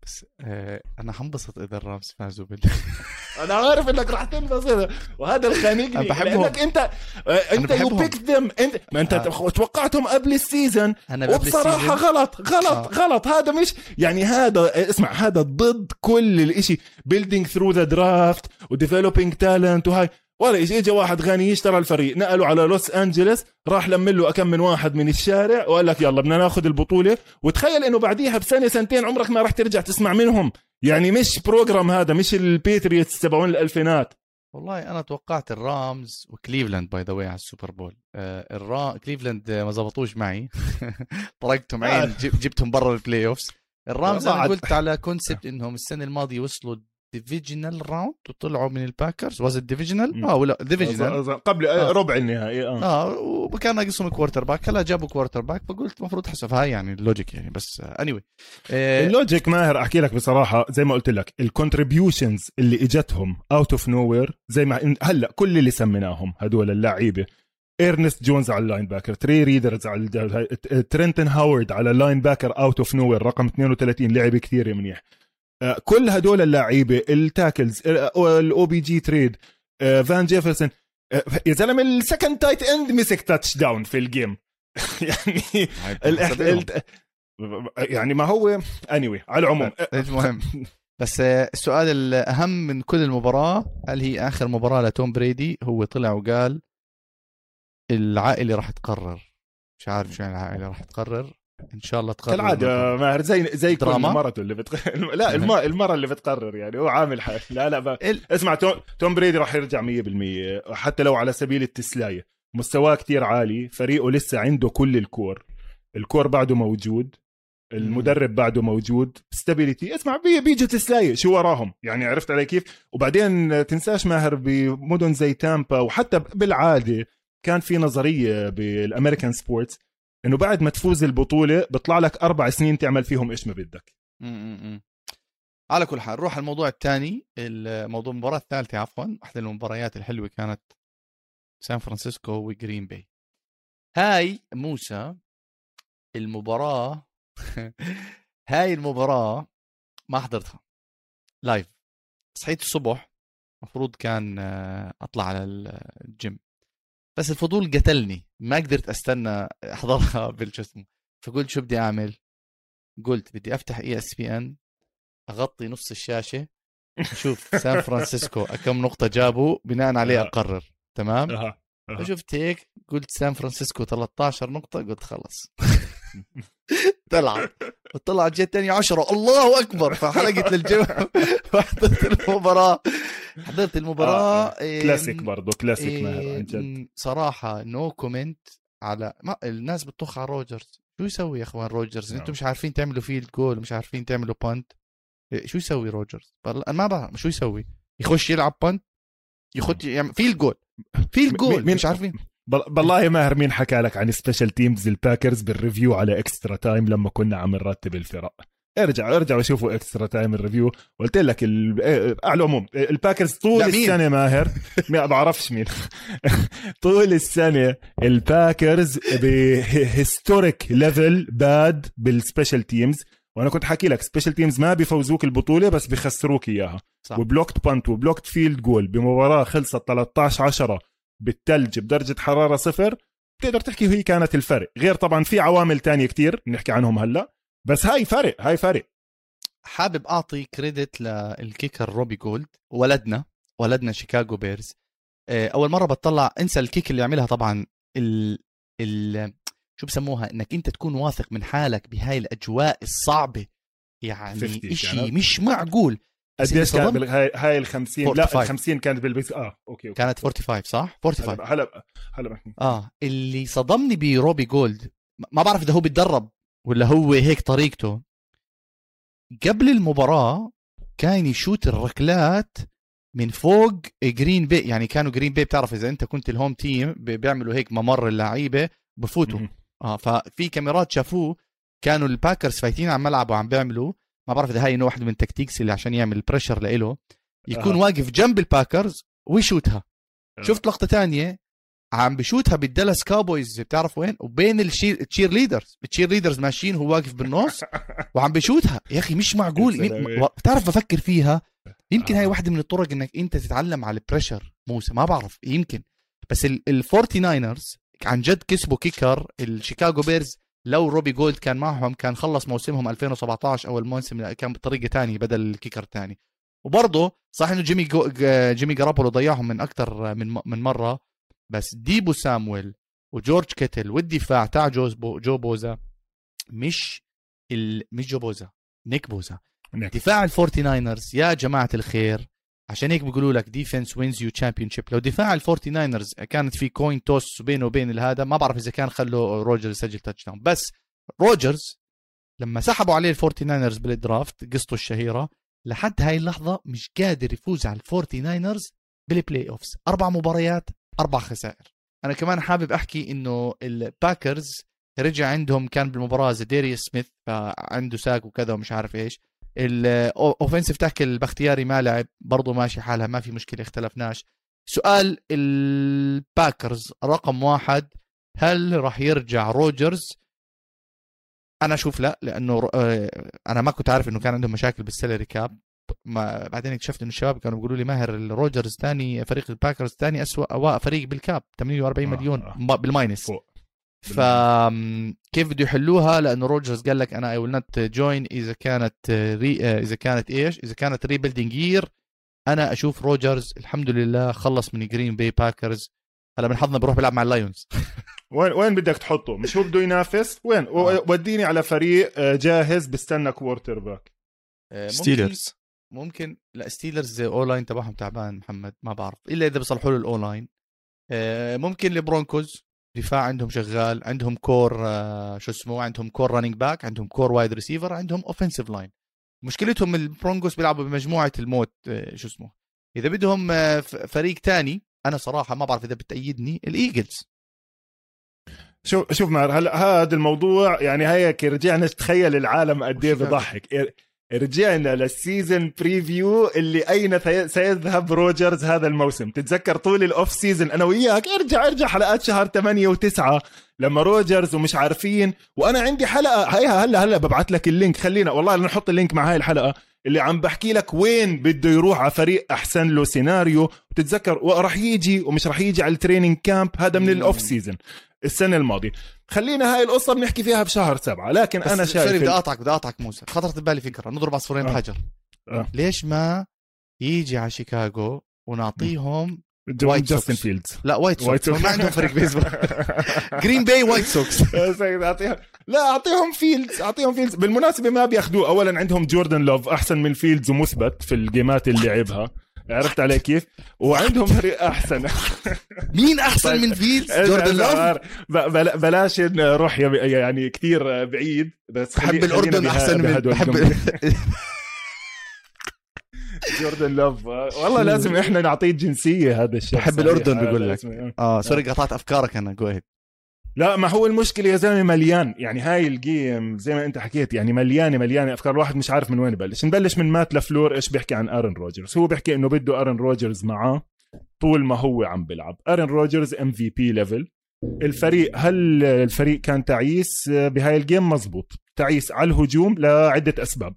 بس آه أنا حنبسط إذا ال Rams فازوا بال أنا عارف إنك رح تنبسط وهذا الخانقني. لأنك أنت آه، أنت you picked them انت ما أنت آه. توقعتهم قبل السيزون أنا قبل وبصراحة ال season- غلط غلط آه. غلط هذا مش يعني هذا اسمع هذا ضد كل الإشي building through the draft و developing talent وهاي ولا إيش اجى واحد غني اشترى الفريق. نقله على لوس أنجلس راح لم له كم من واحد من الشارع وقال لك يلا بدنا ناخذ البطولة. وتخيل إنه بعديها بسنة سنتين عمرك ما راح ترجع تسمع منهم. يعني مش program هذا مش ال Patriots تبعون الألفينات. والله أنا توقعت ال Rams و Cleveland by the way على ال Super Bowl. آه الرا... Cleveland آه، ما زبطوش معي. طرقتهم عين جب... جبتهم برا ال playoffs ال Rams أنا. قلت على concept إنهم السنة الماضية وصلوا divisional round وطلعوا من ال Packers was divisional. آه ولا divisional قبل آه. ربع النهائي آه. آه وكان ناقصهم quarterback هلا جابوا quarterback فقلت المفروض حسب هاي يعني ال logic يعني بس اني anyway. آه ال logic ماهر أحكي لك بصراحة زي ما قلت لك ال contributions اللي إجتهم out of nowhere زي ما هلا كل اللي سميناهم هدول اللعيبة. Ernest Jones على ال linebacker Troy Reeder على Travin Howard على ال linebacker out of nowhere رقم 32 لعب كثير منيح. آه، كل هدول اللعيبة ال tackles ال OBJ trade آه، Van Jefferson آه، يا زلمة ال second tight end مسك touchdown في ال game يعني يعني ما هو اني anyway, على العموم. المهم بس آه، السؤال الأهم من كل المباراة هل هي آخر مباراة لتوم بريدي؟ هو طلع وقال العائلة راح تقرر. مش عارف شو يعني العائلة راح تقرر. إن شاء الله تقرر كالعادة ماهر زي زي كل؟ مرته اللي بتق... لا الم... المرة اللي بتقرر يعني هو عامل حال. لا لا ب... اسمع توم, توم بريدي راح يرجع 100% حتى لو على سبيل التسلاية. مستواه كتير عالي فريقه لسه عنده كل ال core. ال core بعده موجود المدرب بعده موجود. stability اسمع بي بيجوا تسلاية شو وراهم. يعني عرفت علي كيف؟ وبعدين تنساش ماهر بمدن زي تامبا وحتى بالعادة كان في نظرية بال American sports إنه بعد ما تفوز البطولة بيطلع لك أربع سنين تعمل فيهم إيش ما بدك. على كل حال نروح الموضوع الثاني الموضوع المباراة الثالثة عفوا من المباريات الحلوة كانت سان فرانسيسكو و Green Bay هاي موسى المباراة هاي المباراة ما حضرتها. live صحيت الصبح المفروض كان آه، أطلع على الجيم بس الفضول قتلني. ما قدرت أستنى أحضرها بالجسم فقلت شو بدي أعمل؟ قلت بدي أفتح ESPN أغطي نص الشاشة أشوف سان فرانسيسكو كم نقطة جابوا بناء عليه. أقرر تمام. فشفت هيك قلت سان فرانسيسكو 13 نقطة قلت خلص طلعت. وطلعت جت تاني 10 الله أكبر. فحلقت للجيم وحضرت المباراة. حضرت المباراة إيه، كلاسيك برضه كلاسيك إيه، ماهر عن جد. صراحة no comment على ما الناس بتطخ على Rodgers. شو يسوي يا أخوان Rodgers؟ نعم. أنتم مش عارفين تعملوا field goal مش عارفين تعملوا punt شو يسوي Rodgers؟ ما بعرف شو يسوي؟ يخش يلعب punt يخش يعمل field goal field goal مش عارفين. بالله ماهر مين حكى لك عن special teams ال Packers بال review على Extra Time لما كنا عم نرتب الفرق؟ ارجع ارجع وشوفوا Extra Time ال review قلت لك ال- إيه، على العموم ال Packers طول؟ السنة ماهر. ما بعرفش مين. طول السنة ال Packers ب historic level bad بال special teams وأنا كنت حكي لك special teams ما بيفوزوك البطولة بس بيخسروك إياها. صح. و blocked punt و blocked field goal بمباراة خلصت 13 10 بالثلج بدرجة حرارة صفر بتقدر تحكي هي كانت الفرق. غير طبعا في عوامل تانية كتير بنحكي عنهم هلأ بس هاي فرق هاي فرق. حابب أعطي credit لل kicker Robbie Gould ولدنا ولدنا Chicago Bears. آه، أول مرة بتطلع انسى ال kick اللي يعملها طبعا ال ال شو بسموها؟ إنك أنت تكون واثق من حالك بهاي الأجواء الصعبة. يعني 50 إشي كانت. مش معقول. قديش كانت صدمني- بال... هاي هاي ال 50 لا 45. ال 50 كانت بالبيت آه okay okay. كانت 45 صح؟ 45 هلا هلا هلا آه اللي صدمني ب Robbie Gould ما بعرف إذا هو بيتدرب ولا هو هيك طريقته. قبل المباراة كان يشوت الركلات من فوق جرين باي يعني كانوا جرين باي بتعرف إذا أنت كنت ال home team بي- بيعملوا هيك ممر اللعيبة بفوتوا. آه ففي كاميرات شافوه كانوا الباكرز فايتين على الملعب وعم بيعملوا. ما بعرف إذا هاي انه واحدة من ال tactics اللي عشان يعمل pressure لإله يكون آه. واقف جنب الباكرز ويشوتها. آه. شفت لقطة تانية؟ عم بشوتها بالدالاس كاوبويز بتعرف وين؟ وبين ال cheer ال cheerleaders ال cheerleaders ماشيين هو واقف بالنص وعم بشوتها. يا أخي مش معقول. بتعرف بفكر فيها؟ يمكن هاي آه. واحدة من الطرق إنك أنت تتعلم على ال pressure موسى ما بعرف. يمكن. بس الفورتي ناينرز عن جد كسبوا kicker الشيكاغو بيرز لو روبي جولد كان معهم كان خلص موسمهم 2017 أو الموسم كان بطريقة تانية بدل ال kicker الثاني وبرضه صح إنه جيمي جو جيمي جاروبولو ضيعهم من أكثر من من مرة بس ديبو سامويل وجورج كيتل والدفاع تاع جوز بو جو بوزا مش ال... مش جو بوزا نيك بوزا نيك. دفاع الفورتي ناينرز يا جماعة الخير عشان هيك بيقولوا لك defense wins you championship لو دفاع الفورتي ناينرز كانت في coin toss بينه وبين هذا ما بعرف إذا كان خلوا روجرز يسجل touchdown بس روجرز لما سحبوا عليه الفورتي ناينرز بال draft قصته الشهيرة لحد هاي اللحظة مش قادر يفوز على الفورتي ناينرز بال playoffs أربع مباريات أربع خسائر. أنا كمان حابب أحكي إنه الباكرز رجع عندهم كان بالمباراة زاديريوس سميث فعنده sack وكذا ومش عارف إيش. ال offensive tackle باختياري ما لعب برضه ماشي حالها ما في مشكلة اختلفناش سؤال الباكرز رقم واحد هل راح يرجع روجرز أنا أشوف لا لأنه آه، أنا ما كنت عارف إنه كان عندهم مشاكل بال salary cap ما بعدين اكتشفت إنه الشباب كانوا بيقولوا لي ماهر الروجرز ثاني فريق الباكرز ثاني اسوء فريق بال cap 48 آه، مليون آه. بال minus فوق. فكيف بده يحلوها؟ لأنه روجرز قال لك أنا I will not join إذا كانت re إذا كانت إيش؟ إذا كانت rebuilding year أنا أشوف روجرز الحمد لله خلص من جرين باي باكرز هلا من حظنا بروح بيلعب مع اللايونز وين وين بدك تحطه؟ مش هو بده ينافس؟ وين؟ آه. وديني على فريق آه، جاهز بستنى quarterback آه، ستيلرز ممكن لا ستيلرز O-line تبعهم تعبان محمد ما بعرف إلا إذا بيصلحوا له ال O-line آه، ممكن البرونكوز دفاع عندهم شغال عندهم core آه، شو اسمه عندهم core running back عندهم core wide receiver عندهم offensive line مشكلتهم البرونكوز بيلعبوا بمجموعة الموت آه، شو اسمه. إذا بدهم آه، فريق تاني أنا صراحة ما بعرف إذا بتأيدني الايجلز شوف شوف ماهر هلا هذا الموضوع يعني هيك رجعنا تخيل العالم قد إيه؟ بضحك. رجعنا لل season preview اللي أين سيذهب روجرز هذا الموسم. تتذكر طول ال off season أنا وياك؟ ارجع ارجع حلقات شهر 8 و9 لما روجرز ومش عارفين. وأنا عندي حلقة هيها هلا هلا ببعث لك ال link. خلينا والله نحط ال link مع هاي الحلقة اللي عم بحكي لك وين بده يروح على فريق أحسن له سيناريو وتتذكر وراح يجي ومش راح يجي على ال training camp هذا من. ال off season السنة الماضية. خلينا هاي القصة بنحكي فيها بشهر سبعة لكن أنا sorry شايف بدي اقطعك بدي اقطعك موسى. خطرت ببالي فكرة نضرب عصفورين آه. بحجر. آه. ليش ما يجي على شيكاغو ونعطيهم وايت جاستن. فيلدز. لا وايت سوكس ما عندهم فريق بيسبول جرين باي وايت سوكس لا أعطيهم فيلدز أعطيهم فيلدز بالمناسبة ما بياخذوه اولا عندهم جوردن لوف أحسن من فيلدز ومثبت في الجيمات اللي لعبها عرفت علي كيف؟ وعندهم فريق أحسن مين أحسن. من فيلدز جوردن لوف ب- بلا- بلاش نروح يعني كثير بعيد بس بحب الأردن أحسن من بحب. جوردن لوف والله لازم إحنا نعطيه جنسية هذا الشخص بحب الأردن هذا بيقول لك. آه sorry قطعت أفكارك أنا go ahead لا ما هو المشكلة يا زلمة مليان. يعني هاي ال game زي ما انت حكيت يعني مليانة مليانة أفكار. الواحد مش عارف من وين يبلش. نبلش من مات لفلور إيش بيحكي عن آرون روجرز؟ هو بيحكي إنه بده آرون روجرز معاه طول ما هو عم بيلعب. آرون روجرز MVP level الفريق هل الفريق كان تعيس؟ بهاي ال game مزبوط. تعيس على الهجوم لعدة أسباب.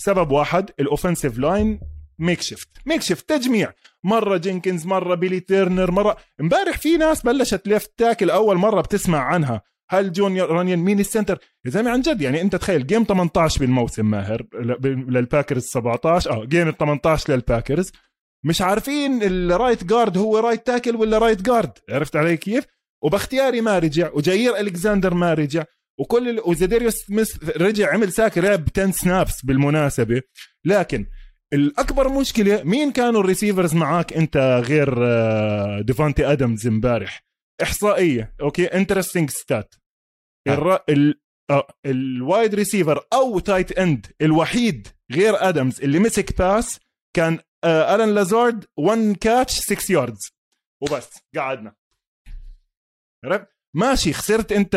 سبب واحد ال offensive line makeshift makeshift تجميع. مرة جينكنز مرة بيلي تيرنر مره امبارح في ناس بلشت left tackle أول مرة بتسمع عنها. هل جون رانيان مين ال center يا زلمة عن جد يعني أنت تخيل game 18 بالموسم ماهر للباكرز 17 آه game 18 للباكرز مش عارفين ال right guard هو right tackle ولا right guard عرفت علي كيف؟ وباختياري ما رجع وجايير الكساندر ما رجع وكل. وزاديريوس سميث رجع عمل sack لعب 10 snaps بالمناسبة. لكن الأكبر مشكلة مين كانوا ال receivers معاك أنت غير آه، ديفانتي آدمز امبارح؟ إحصائية أوكي؟ interesting stat آه. ال آه، ال wide receiver أو tight end الوحيد غير آدمز اللي مسك pass كان آه، الان لازارد 1 catch 6 yards وبس قعدنا. عرفت؟ ماشي خسرت أنت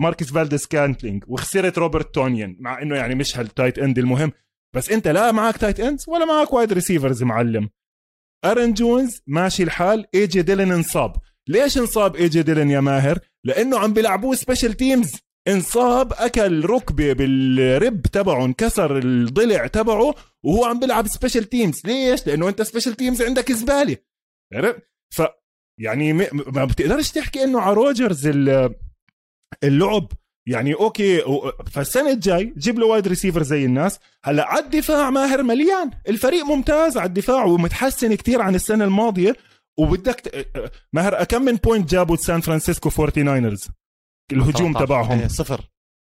ماركس فالديس كانتلينج وخسرت روبرت تونيان مع إنه يعني مش هال tight end المهم. بس انت لا معك tight ends ولا معك wide receivers معلم. آرون جونز ماشي الحال اي جي ديلن انصاب. ليش انصاب اي جي ديلن يا ماهر؟ لأنه عم بيلعبوه special teams انصاب أكل ركبة بال rib تبعه انكسر الضلع تبعه وهو عم بيلعب special teams ليش؟ لأنه أنت special teams عندك زباله عرفت؟ ف يعني ما بتقدرش تحكي إنه على روجرز ال- اللعب. يعني okay فالسنة الجاي جيب له wide receiver زي الناس. هلا على الدفاع ماهر مليان. الفريق ممتاز على الدفاع ومتحسن كتير عن السنة الماضية. وبدك ت- ماهر كم من point جابوا سان فرانسيسكو 49 الهجوم 13. تبعهم. إيه، صفر.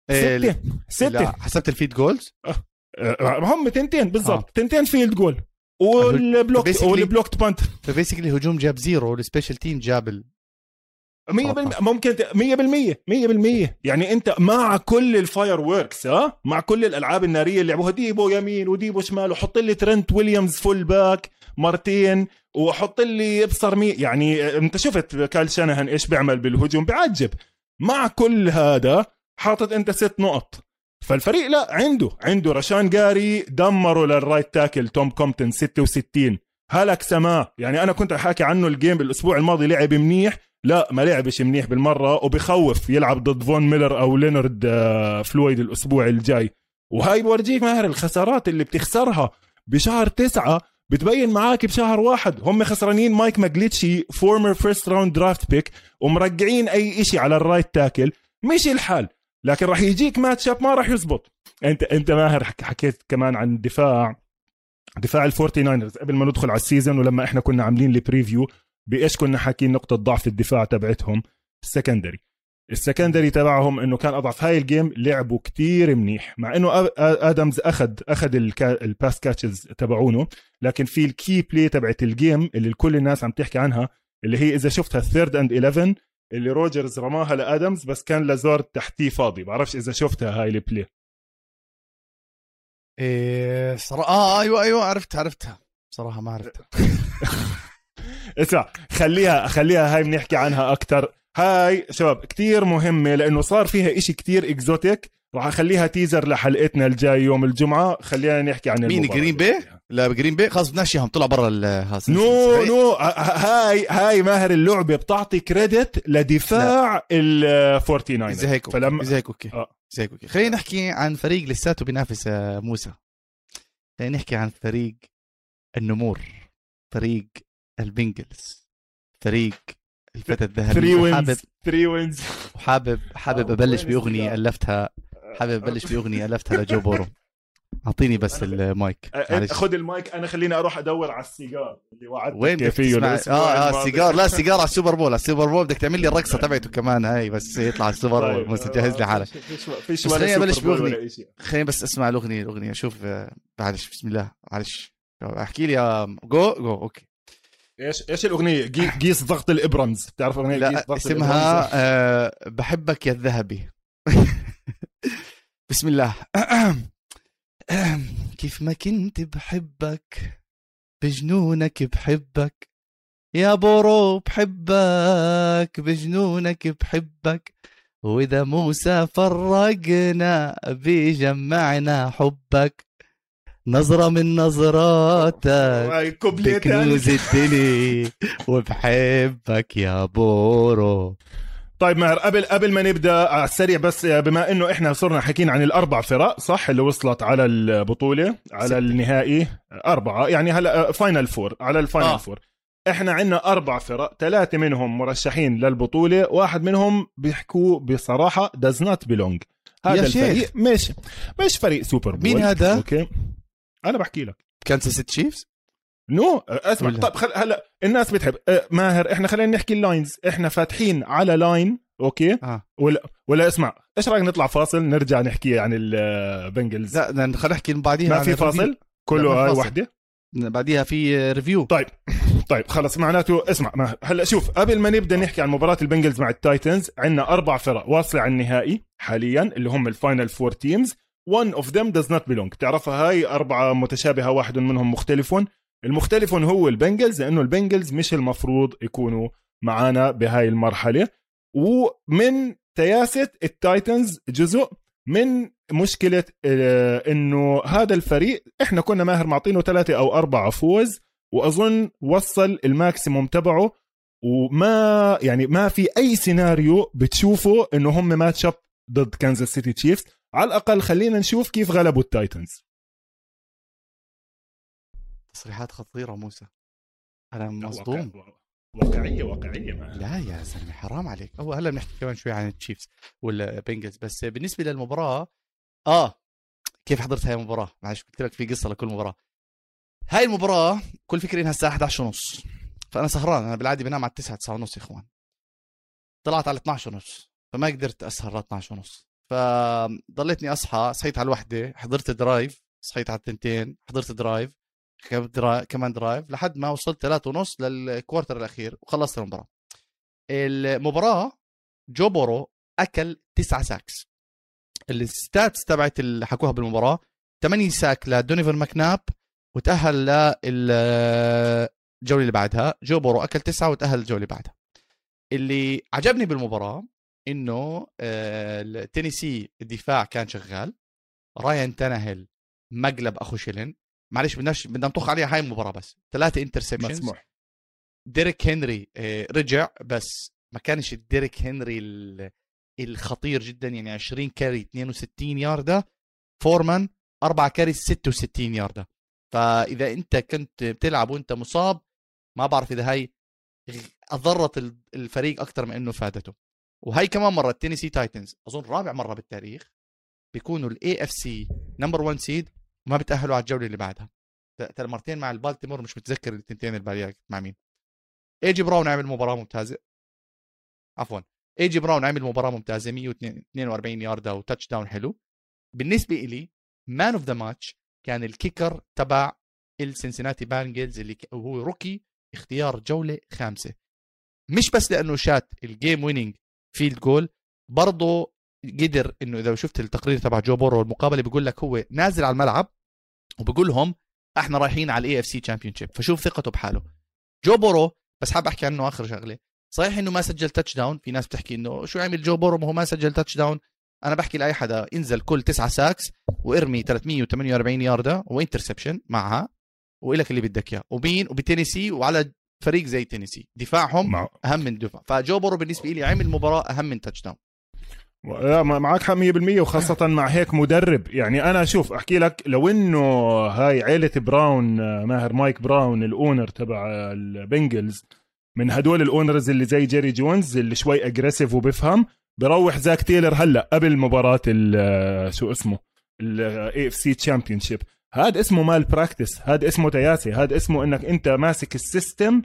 إيه، ستة. ستة. حسبت ال field goals آه، هم تنتين بالضبط. تنتين field goal وال block وال blocked punt ف basically الهجوم جاب zero ال special team جاب. 100% ممكن 100% 100% يعني أنت مع كل ال fireworks ها؟ مع كل الألعاب النارية اللي لعبوها. ديبو يمين وديبو شمال وحط لي ترنت ويليامز fullback مرتين وحط لي أبصر مين يعني أنت شفت كايل شانهان إيش بيعمل بالهجوم؟ بيعجب. مع كل هذا حاطط أنت ست نقط. فالفريق لا عنده عنده. رشان جاري دمروا لل right tackle توم كومبتون 66 هلك سماه. يعني أنا كنت حاكي عنه ال game الأسبوع الماضي لعب منيح. لا ما لعبش منيح بالمرة وبخوف يلعب ضد فون ميلر أو لينارد آه، فلويد الأسبوع الجاي. وهاي بفرجيك ماهر الخسارات اللي بتخسرها بشهر تسعة بتبين معاك بشهر واحد. هم خسرانين مايك ماكجلينشي former first round draft pick ومرجعين أي إشي على ال right tackle مش الحال لكن راح يجيك match up ما راح يزبط. أنت أنت ماهر حكيت كمان عن الدفاع دفاع الفورتي ناينرز قبل ما ندخل على ال season ولما إحنا كنا عاملين ال preview بإيش كنا حاكين نقطة ضعف الدفاع تبعتهم؟ ال secondary. ال secondary تبعهم إنه كان أضعف. هاي ال game لعبوا كتير منيح. مع إنه آدمز أخذ أخذ ال pass catches تبعونه لكن في ال key play تبعت ال game اللي كل الناس عم تحكي عنها اللي هي إذا شفتها ال third and 11 اللي روجرز رماها لآدمز بس كان لازارد تحتيه فاضي. بعرفش إذا شفتها هاي ال play إيه صراحة آه أيوه أيوه عرفت عرفتها. صراحة ما عرفتها. اسمع خليها خليها هاي بنحكي عنها أكثر هاي شباب كتير مهمة لأنه صار فيها إشي كتير exotic. راح أخليها teaser لحلقتنا الجاي يوم الجمعة. خلينا نحكي عن مين جرين بي؟ لا جرين بي. خلص بدناش إياهم. طلعوا برا no no هاي هاي ماهر اللعبة بتعطي credit لدفاع ال 49 إذا هيك فلما إذا هيك okay. آه. إذا هيك okay. خلينا نحكي عن فريق لساته بينافس آه، موسى. خلينا نحكي عن فريق النمور. فريق البنجلز فريق الفتى الذهبي. wins three wins وحابب حابب أبلش بأغنية ألفتها حابب أبلش بأغنية ألفتها لجو بورو. أعطيني بس المايك خذ المايك أنا خليني أروح أدور على السيجار اللي وعدتك وين فيه آه آه السيجار لا السيجار على السوبر بول. على السوبر بول بدك تعمل لي الرقصة تبعته كمان هاي بس يطلع على السوبر بول طيب، بس جهز لي حالك. فيش خليني أبلش بأغنية. خليني بس أسمع الأغنية الأغنية. شوف آه، معلش بسم الله معلش. أحكي لي يا جو جو أوكي. إيش إيش الأغنية؟ قيس ضغط الابرمز بتعرف أغنية لا قيس ضغط اسمها آه بحبك يا الذهبي. بسم الله. كيف ما كنت بحبك بجنونك بحبك. يا بورو بحبك بجنونك بحبك. وإذا موسى فرقنا بيجمعنا حبك. نظرة من نظراتك. بكنوز الدنيا. وبحبك يا بورو. طيب ماهر قبل قبل ما نبدأ على السريع بس بما إنه إحنا صرنا حكينا عن الأربع فرق صح؟ اللي وصلت على البطولة على ستة. النهائي. أربعة. يعني هلا final four على ال final آه. four إحنا عندنا أربع فرق ثلاثة منهم مرشحين للبطولة واحد منهم بيحكوا بصراحة does not belong هذا الفريق. مش مش فريق سوبر بول مين هذا؟ okay. أنا بحكي لك. كانساس تشيفز no أسمع ولا. طب خل... هلا الناس بتحب أه، ماهر إحنا خلينا نحكي ال lines إحنا فاتحين على line okay؟ آه. ولا ولا اسمع إيش رأيك نطلع فاصل نرجع نحكي عن البنجلز لا خلينا نحكي بعديها. ما في فاصل؟ كله هاي وحدة؟ بعديها في review طيب طيب خلص معناته اسمع ما هلا شوف قبل ما نبدأ نحكي عن مباراة البنجلز مع التايتنز عندنا أربع فرق واصله على النهائي حاليا اللي هم ال final four teams one of them does not belong. تعرفها هاي أربعة متشابهة واحد منهم مختلف المختلف هو البنجلز لأنه البنجلز مش المفروض يكونوا معانا بهاي المرحلة. ومن تياسة التايتنز جزء من مشكلة آه، إنه هذا الفريق إحنا كنا ماهر معطينه ثلاثة أو أربعة فوز وأظن وصل ال maximum تبعه. وما يعني ما في أي سيناريو بتشوفه إنه هم match up ضد كانزاس سيتي تشيفز على الأقل خلينا نشوف كيف غلبوا التايتنز. تصريحات خطيرة موسى. أنا مصدوم. واقعية واقعية. لا يا زلمه حرام عليك. هو هلا بنحكي كمان شوي عن التشيفز والبنجلز. بس بالنسبة للمباراة آه كيف حضرت هاي المباراة؟ معلش قلت لك في قصة لكل مباراة. هاي المباراة كل فكري إنها الساعة 11 ونص. فأنا سهران أنا بالعادة بنام على 9 9 ونص يا إخوان. طلعت على 12 ونص فما قدرت أسهر ل 12 ونص. فضليتني أصحى صحيت على الوحدة حضرت drive صحيت على التنتين حضرت drive كمان drive لحد ما وصلت ثلاثة ونص لل quarter الأخير وخلصت المباراة. المباراة جو بورو أكل تسعة sacks ال stats تبعت اللي حكوها بالمباراة 8 sack لدونوفان ماكناب وتأهل للجوله اللي بعدها. جو بورو أكل تسعة وتأهل الجولة اللي بعدها. اللي عجبني بالمباراة إنه آه، التينيسي الدفاع كان شغال رايان تانهيل مقلب أخو شيلن معلش بدناش بدنا نطخ عليها هاي المباراة بس. ثلاثة interceptions مسموح. ديريك هنري آه، رجع بس ما كانش الديريك هنري ال- الخطير جدا يعني 20 carry 62 ياردة. فورمان 4 carry 66 ياردة. فإذا أنت كنت بتلعب وأنت مصاب ما بعرف إذا هاي أضرت ال- الفريق أكثر من إنه فادته. وهي كمان مرة التينيسي تايتنز أظن رابع مرة بالتاريخ بيكونوا ال AFC number 1 seed وما بتاهلوا على الجولة اللي بعدها. ترى مرتين مع البالتيمور مش متذكر التنتين الباقيات مع مين. ايجي براون عمل مباراة ممتازة. عفوا. ايجي براون عمل مباراة ممتازة 142 ياردة و touchdown حلو. بالنسبة إلي man of the match كان ال kicker تبع السنسناتي بانجلز اللي وهو rookie اختيار جولة خامسة. مش بس لأنه شات ال game winning field goal برضه قدر إنه إذا شفت التقرير تبع جو بورو المقابله بيقول لك هو نازل على الملعب وبقول لهم إحنا رايحين على ال AFC champion فشوف ثقته بحاله. جو بورو بس حاب أحكي عنه آخر شغلة. صحيح إنه ما سجل touchdown في ناس بتحكي إنه شو عمل جو بورو؟ ما هو ما سجل touchdown أنا بحكي لأي حدا انزل كل تسعة sacks وإرمي 348 ياردة و interception معها وإلك اللي بدك إياه. ومين وبتينيسي وعلى فريق زي تينيسي. دفاعهم مع... أهم من دفاع فجو بورو بالنسبة لي عمل مباراة أهم من touchdown لا معك حق 100% وخاصة مع هيك مدرب. يعني أنا شوف أحكي لك لو إنه هاي عيلة براون آه، ماهر مايك براون ال owner تبع البنجلز من هدول ال owners اللي زي جيري جونز اللي شوي aggressive وبفهم بروح زاك تيلر هلأ قبل مباراة آه، شو اسمه ال AFC championship هذا اسمه malpractice هذا اسمه تياسي هذا اسمه إنك أنت ماسك ال system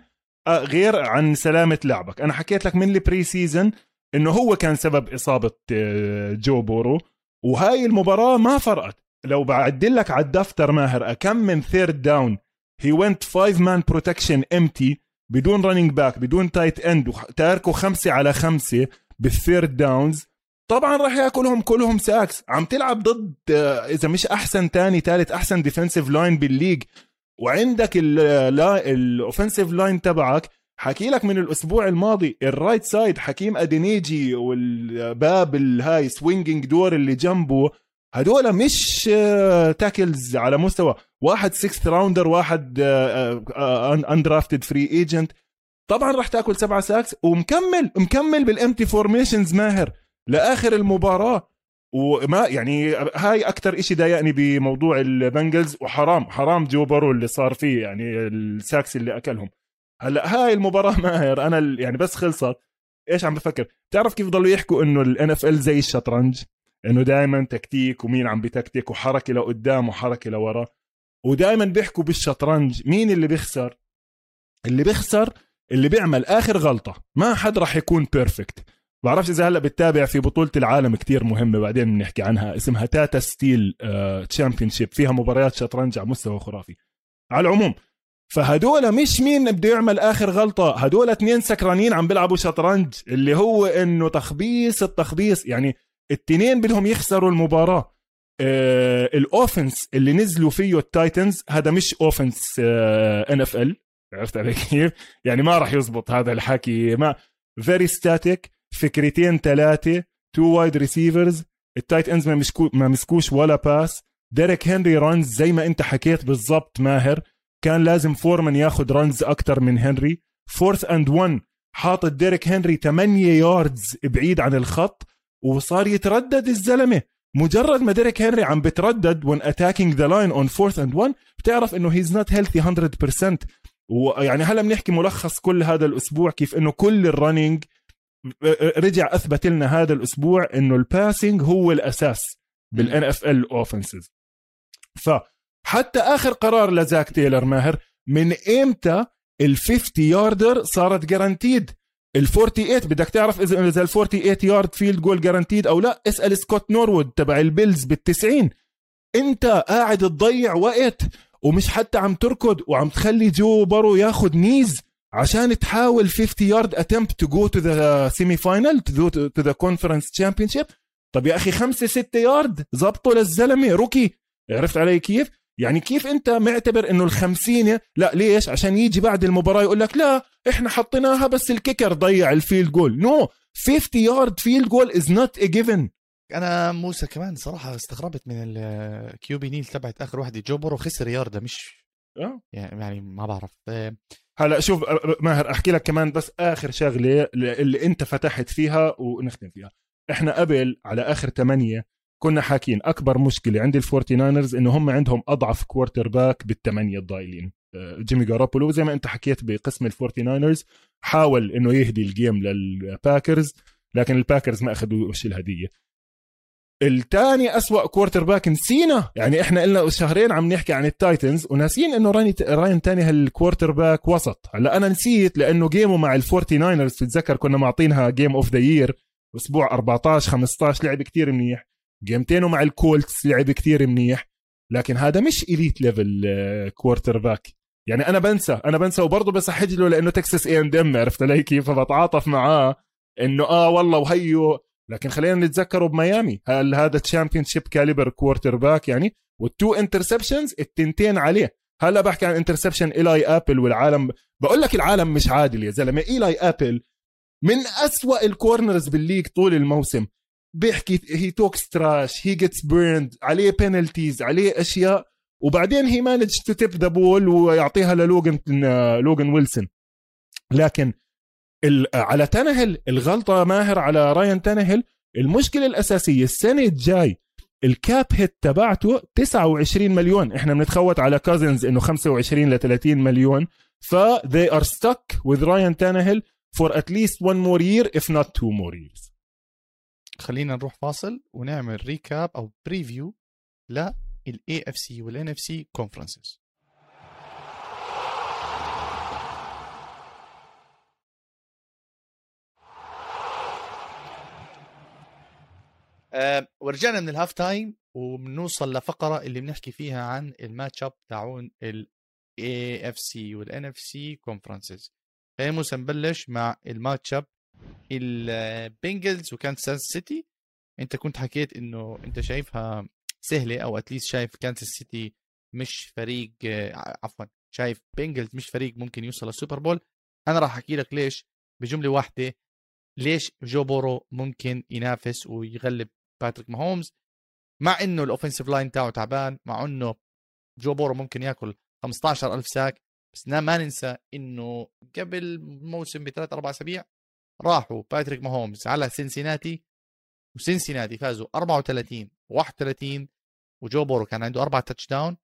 غير عن سلامة لعبك. أنا حكيت لك من ال preseason إنه هو كان سبب إصابة آه، جو بورو. وهاي المباراة ما فرقت. لو بعدل لك على الدفتر ماهر كم من third down he went five man protection empty بدون running back بدون tight end وتاركوا خمسة على خمسة بال third downs طبعا راح يأكلهم كلهم sacks عم تلعب ضد آه، إذا مش أحسن تاني ثالث أحسن defensive line بال league. وعندك ال offensive line تبعك. حكي لك من الأسبوع الماضي ال right side حكيم أدينيجي والباب الهاي swinging door اللي جنبه هدول مش tackles على مستوى. واحد 6 rounder واحد undrafted free agent طبعا راح تاكل سبعة sacks ومكمل مكمل بال empty formations ماهر. لآخر المباراة وما يعني هاي أكثر إشي ضايقني بموضوع البنجلز وحرام حرام جو بارو اللي صار فيه يعني ال sacks اللي أكلهم. هلأ هاي المباراة ماهر أنا يعني بس خلصت. إيش عم بفكر؟ بتعرف كيف ضلوا يحكوا إنه ال NFL زي الشطرنج؟ إنه دائما تكتيك ومين عم بتكتيك وحركة لقدام وحركة لورا. ودائما بيحكوا بالشطرنج مين اللي بيخسر؟ اللي بيخسر اللي بيعمل آخر غلطة. ما حد راح يكون perfect بعرفش إذا هلأ بتتابع في بطولة العالم كتير مهمة بعدين بنحكي عنها اسمها Tata Steel championship فيها مباريات شطرنج على مستوى خرافي. على العموم فهدول مش مين بده يعمل آخر غلطة هدول اثنين سكرانين عم بيلعبوا شطرنج اللي هو إنه تخبيص التخبيص. يعني التنين بدهم يخسروا المباراة. آه ال offense اللي نزلوا فيه التايتنز هذا مش offense NFL عرفت علي كيف؟ يعني ما راح يزبط هذا الحكي. ما very static فكرتين ثلاثة two wide receivers ال tight ends ما مسكو ما مسكوش ولا pass ديريك هنري runs زي ما انت حكيت بالضبط ماهر. كان لازم فورمان ياخذ runs أكثر من هنري fourth and 1 حاطط ديريك هنري 8 yards بعيد عن الخط وصار يتردد الزلمة. مجرد ما ديريك هنري عم بتردد when attacking the line on fourth and one بتعرف إنه he's not healthy 100% ويعني هلا بنحكي ملخص كل هذا الأسبوع كيف إنه كل ال running رجع أثبت لنا هذا الأسبوع إنه ال passing هو الأساس بال NFL offenses فحتى آخر قرار لزاك تايلر ماهر من إمتى ال 50 yarder صارت guaranteed ال 48 بدك تعرف إذا إذا ال 48 yard field goal guaranteed أو لا اسأل سكوت نوروود تبع البيلز بال 90 أنت قاعد تضيع وقت ومش حتى عم تركض وعم تخلي جو بارو ياخذ knees. عشان تحاول 50 yard attempt to go to the semi final to the conference championship طب يا أخي خمسة ستة يارد زبطوا للزلمة rookie عرفت علي كيف؟ يعني كيف أنت معتبر إنه الخمسين لا ليش عشان يجي بعد المباراة يقول لك لا إحنا حطيناها بس ال kicker ضيع ال field goal no no. 50 yard field goal is not a given أنا موسى كمان صراحة استغربت من ال Q B kneel تبعت آخر واحدة جو بورو خسر ياردة مش آه. يعني ما بعرف آه، هلا شوف ماهر أحكي لك كمان بس آخر شغلة اللي أنت فتحت فيها ونختم فيها. إحنا قبل على آخر ثمانية كنا حاكين أكبر مشكلة عند ال Forty Niners إنه هم عندهم أضعف quarterback بالثمانيه الضايلين. آه، جيمي جاروبولو زي ما أنت حكيت بقسم ال Forty Niners حاول إنه يهدي ال game لل Packers لكن ال Packers ما أخذوش الهدية. الثاني أسوأ quarterback نسينا يعني إحنا قلنا شهرين عم نحكي عن ال Titans وناسين إنه راين راين تانهيل كوارتر باك وسط. هلأ أنا نسيت لأنه game ه مع ال Forty Niners تتذكر كنا معطينها game of the year أسبوع 14 15 لعب كتير منيح. game تينه مع ال Colts لعب كتير منيح. لكن هذا مش elite level quarterback يعني أنا بنسى أنا بنسى وبرضه بسحج له لأنه Texas A&M عرفت علي كيف؟ فبتعاطف معاه. إنه آه والله وهيو. لكن خلينا نتذكره بميامي. هل هذا championship caliber quarterback يعني؟ وال two interceptions التنتين عليه. هلا بحكي عن interception ايلاي ابل والعالم. بقول لك العالم مش عادل يا زلمة. ايلاي ابل من أسوأ ال corners بال league طول الموسم. بيحكي he talks trash he gets burned عليه penalties عليه أشياء. وبعدين he managed to tip the ball ويعطيها للوجن لوجن ويلسون. لكن على تانهيل الغلطة ماهر على راين تانهيل المشكلة الأساسية السنة الجاي ال cap hit تبعته 29 مليون. إحنا بنتخوت على كازنز إنه 25 ل 30 مليون. ف they are stuck with Ryan Tannehill for at least one more year if not two more years. خلينا نروح فاصل ونعمل ريكاب أو بريفيو للاي اف سي والان اف سي كونفرنسز أه ورجعنا من ال halftime وبنوصل لفقرة اللي بنحكي فيها عن ال matchup تاعون ال AFC وال NFC conferences موسى نبلش مع ال matchup ال Bengals وكانساس سيتي. أنت كنت حكيت إنه أنت شايفها سهلة أو at least شايف كانساس سيتي مش فريق عفوا شايف Bengals مش فريق ممكن يوصل لل Super Bowl. أنا راح أحكي لك ليش بجملة واحدة ليش جو بورو ممكن ينافس ويغلب باتريك ماهومز مع إنه ال offensive line تاعه تعبان مع إنه جو بورو ممكن ياكل 15000 sack بس ما ننسى إنه قبل موسم بثلاث أربع أسابيع راحوا باتريك ماهومز على سنسيناتي وسنسيناتي فازوا 34 31 وجو بورو كان عنده أربع touchdown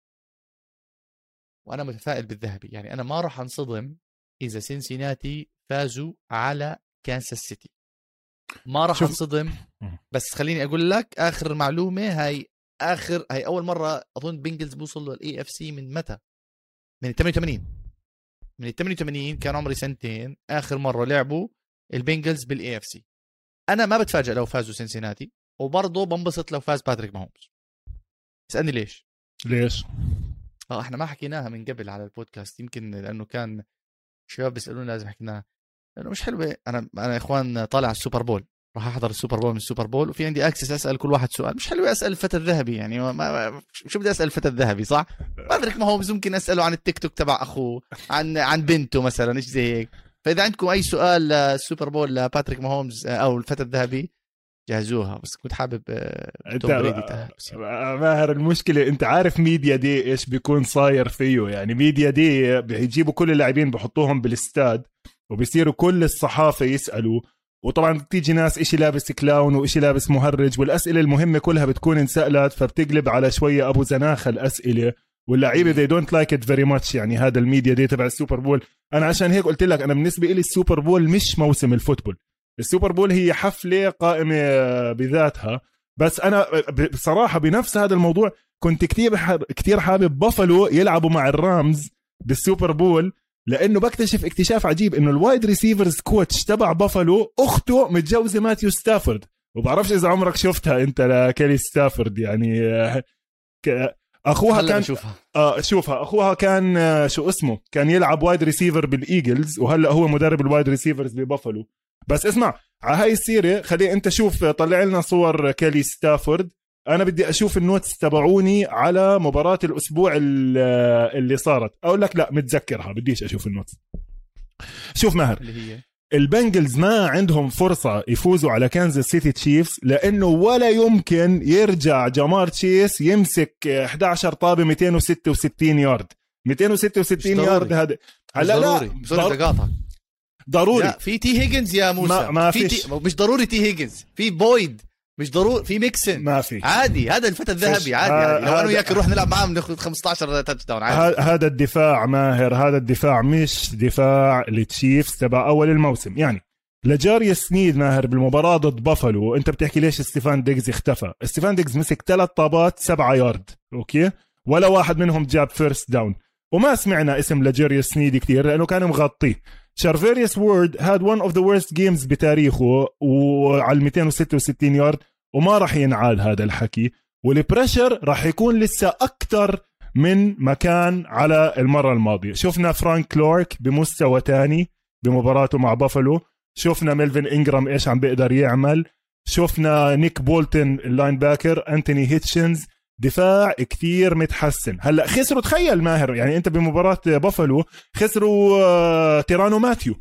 وأنا متفائل بالذهبي يعني أنا ما راح أنصدم إذا سنسيناتي فازوا على كانساس سيتي. ما راح انصدم. بس خليني أقول لك آخر معلومه هاي آخر هاي أول مرة أظن Bengals بوصلوا لل AFC من متى؟ من 88 من 88 كان عمري سنتين آخر مرة لعبوا ال Bengals بال AFC أنا ما بتفاجئ لو فازوا سنسيناتي وبرضه بنبسط لو فاز باتريك ماهومز اسألني ليش؟ ليش؟ آه إحنا ما حكيناها من قبل على البودكاست يمكن لأنه كان شباب بيسالوني لازم حكيناها. لأنه مش حلوة أنا أنا يا إخوان طالع على ال Super Bowl. راح أحضر ال Super Bowl من ال Super Bowl وفي عندي access أسأل كل واحد سؤال. مش حلو أسأل الفتى الذهبي يعني. ما ما شو بدي أسأل الفتى الذهبي صح؟ باتريك ماهومز ممكن أسأله عن التيك توك تبع أخوه عن عن بنته مثلا إيش زي هيك. فإذا عندكم أي سؤال لل Super Bowl لباتريك ماهومز أو الفتى الذهبي جهزوها. بس كنت حابب آه، توم بريدي آه، ماهر المشكلة أنت عارف media day إيش بيكون صاير فيه يعني. media day بيجيبوا كل اللاعبين بحطوهم بالاستاد وبيصيروا كل الصحافة يسألوا. وطبعا بتيجي ناس إشي لابس clown وإشي لابس مهرج والأسئلة المهمة كلها بتكون انسألت فبتقلب على شوية أبو زناخه الأسئلة. واللعيبة they don't like it very much يعني هذا ال media day تبع ال Super Bowl. أنا عشان هيك قلت لك أنا بالنسبة لي ال Super Bowl مش موسم ال football. ال Super Bowl هي حفلة قائمة بذاتها. بس أنا بصراحة بنفس هذا الموضوع كنت كثير كثير حابب بافلو يلعبوا مع ال Rams بال Super Bowl. لأنه بكتشف اكتشاف عجيب إنه ال wide receivers coach تبع بافلو أخته متجوزة ماتيو ستافورد. وبعرفش إذا عمرك شفتها أنت لكيلي ستافورد يعني أخوها كان بشوفها. آه شوفها. أخوها كان آه شو اسمه؟ كان يلعب wide receiver بال Eagles وهلأ هو مدرب ال wide receivers ببافلو. بس اسمع على هاي السيرة خلي أنت شوف طلع لنا صور كيلي ستافورد. أنا بدي أشوف ال notes تبعوني على مباراة الأسبوع ال- اللي صارت. أقول لك لا متذكرها بديش أشوف ال notes. شوف ماهر اللي هي. ال Bengals ما عندهم فرصة يفوزوا على كانزاس سيتي Chiefs لأنه ولا يمكن يرجع جمار تشيس يمسك 11 طابة 266 يارد. 266 مش ضروري. يارد هذا هلا لا ضروري. sorry ضر- بدي اقاطعك ضروري. لا في تي هيجنز يا موسى. ما- ما في فيش. تي... مش ضروري تي هيجنز. في بويد. مش ضروري في ميكسن ما في. عادي هذا الفتى. الذهبي عادي, عادي. لو أنا وياك نروح نلعب معاهم ناخذ 15 touchdown عادي. هذا الدفاع ماهر هذا الدفاع مش دفاع ال Chiefs تبع أول الموسم. يعني لجاريوس سنيد ماهر بالمباراة ضد بافلو أنت بتحكي ليش ستيفان ديجز اختفى؟ ستيفان ديجز مسك ثلاث طابات سبعة yard okay؟ ولا واحد منهم جاب first down وما سمعنا اسم لجاريوس سنيد كثير لأنه كان مغطيه شارفاريوس وورد هاد one of the worst games بتاريخه وعلى 266 يارد وما راح ينعاد هذا الحكي. وال pressure راح يكون لسه أكثر من ما كان على المرة الماضية. شفنا فرانك كلورك بمستوى تاني بمباراته مع بافلو. شفنا ميلفين انجرام إيش عم بيقدر يعمل. شفنا نيك بولتن ال linebacker أنتوني هيتشنز. دفاع كتير متحسن. هلأ خسروا تخيل ماهر يعني أنت بمباراة بافلو خسروا آه، تيرانو ماتيو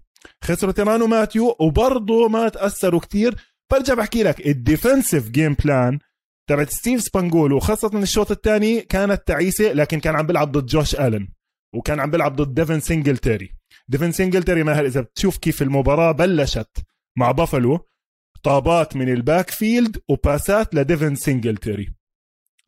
خسروا تيرانو ماتيو وبرضه ما تأثروا كتير برجع بحكي لك ال defensive game plan تبعت ستيف سبانجولو خاصة الشوط الثاني كانت تعيسة لكن كان عم بيلعب ضد جوش آلن وكان عم بيلعب ضد ديفن سينجلتري ديفن سينجلتري ماهر إذا بتشوف كيف المباراة بلشت مع بافلو طابات من ال backfield وباسات لديفن سينجلتري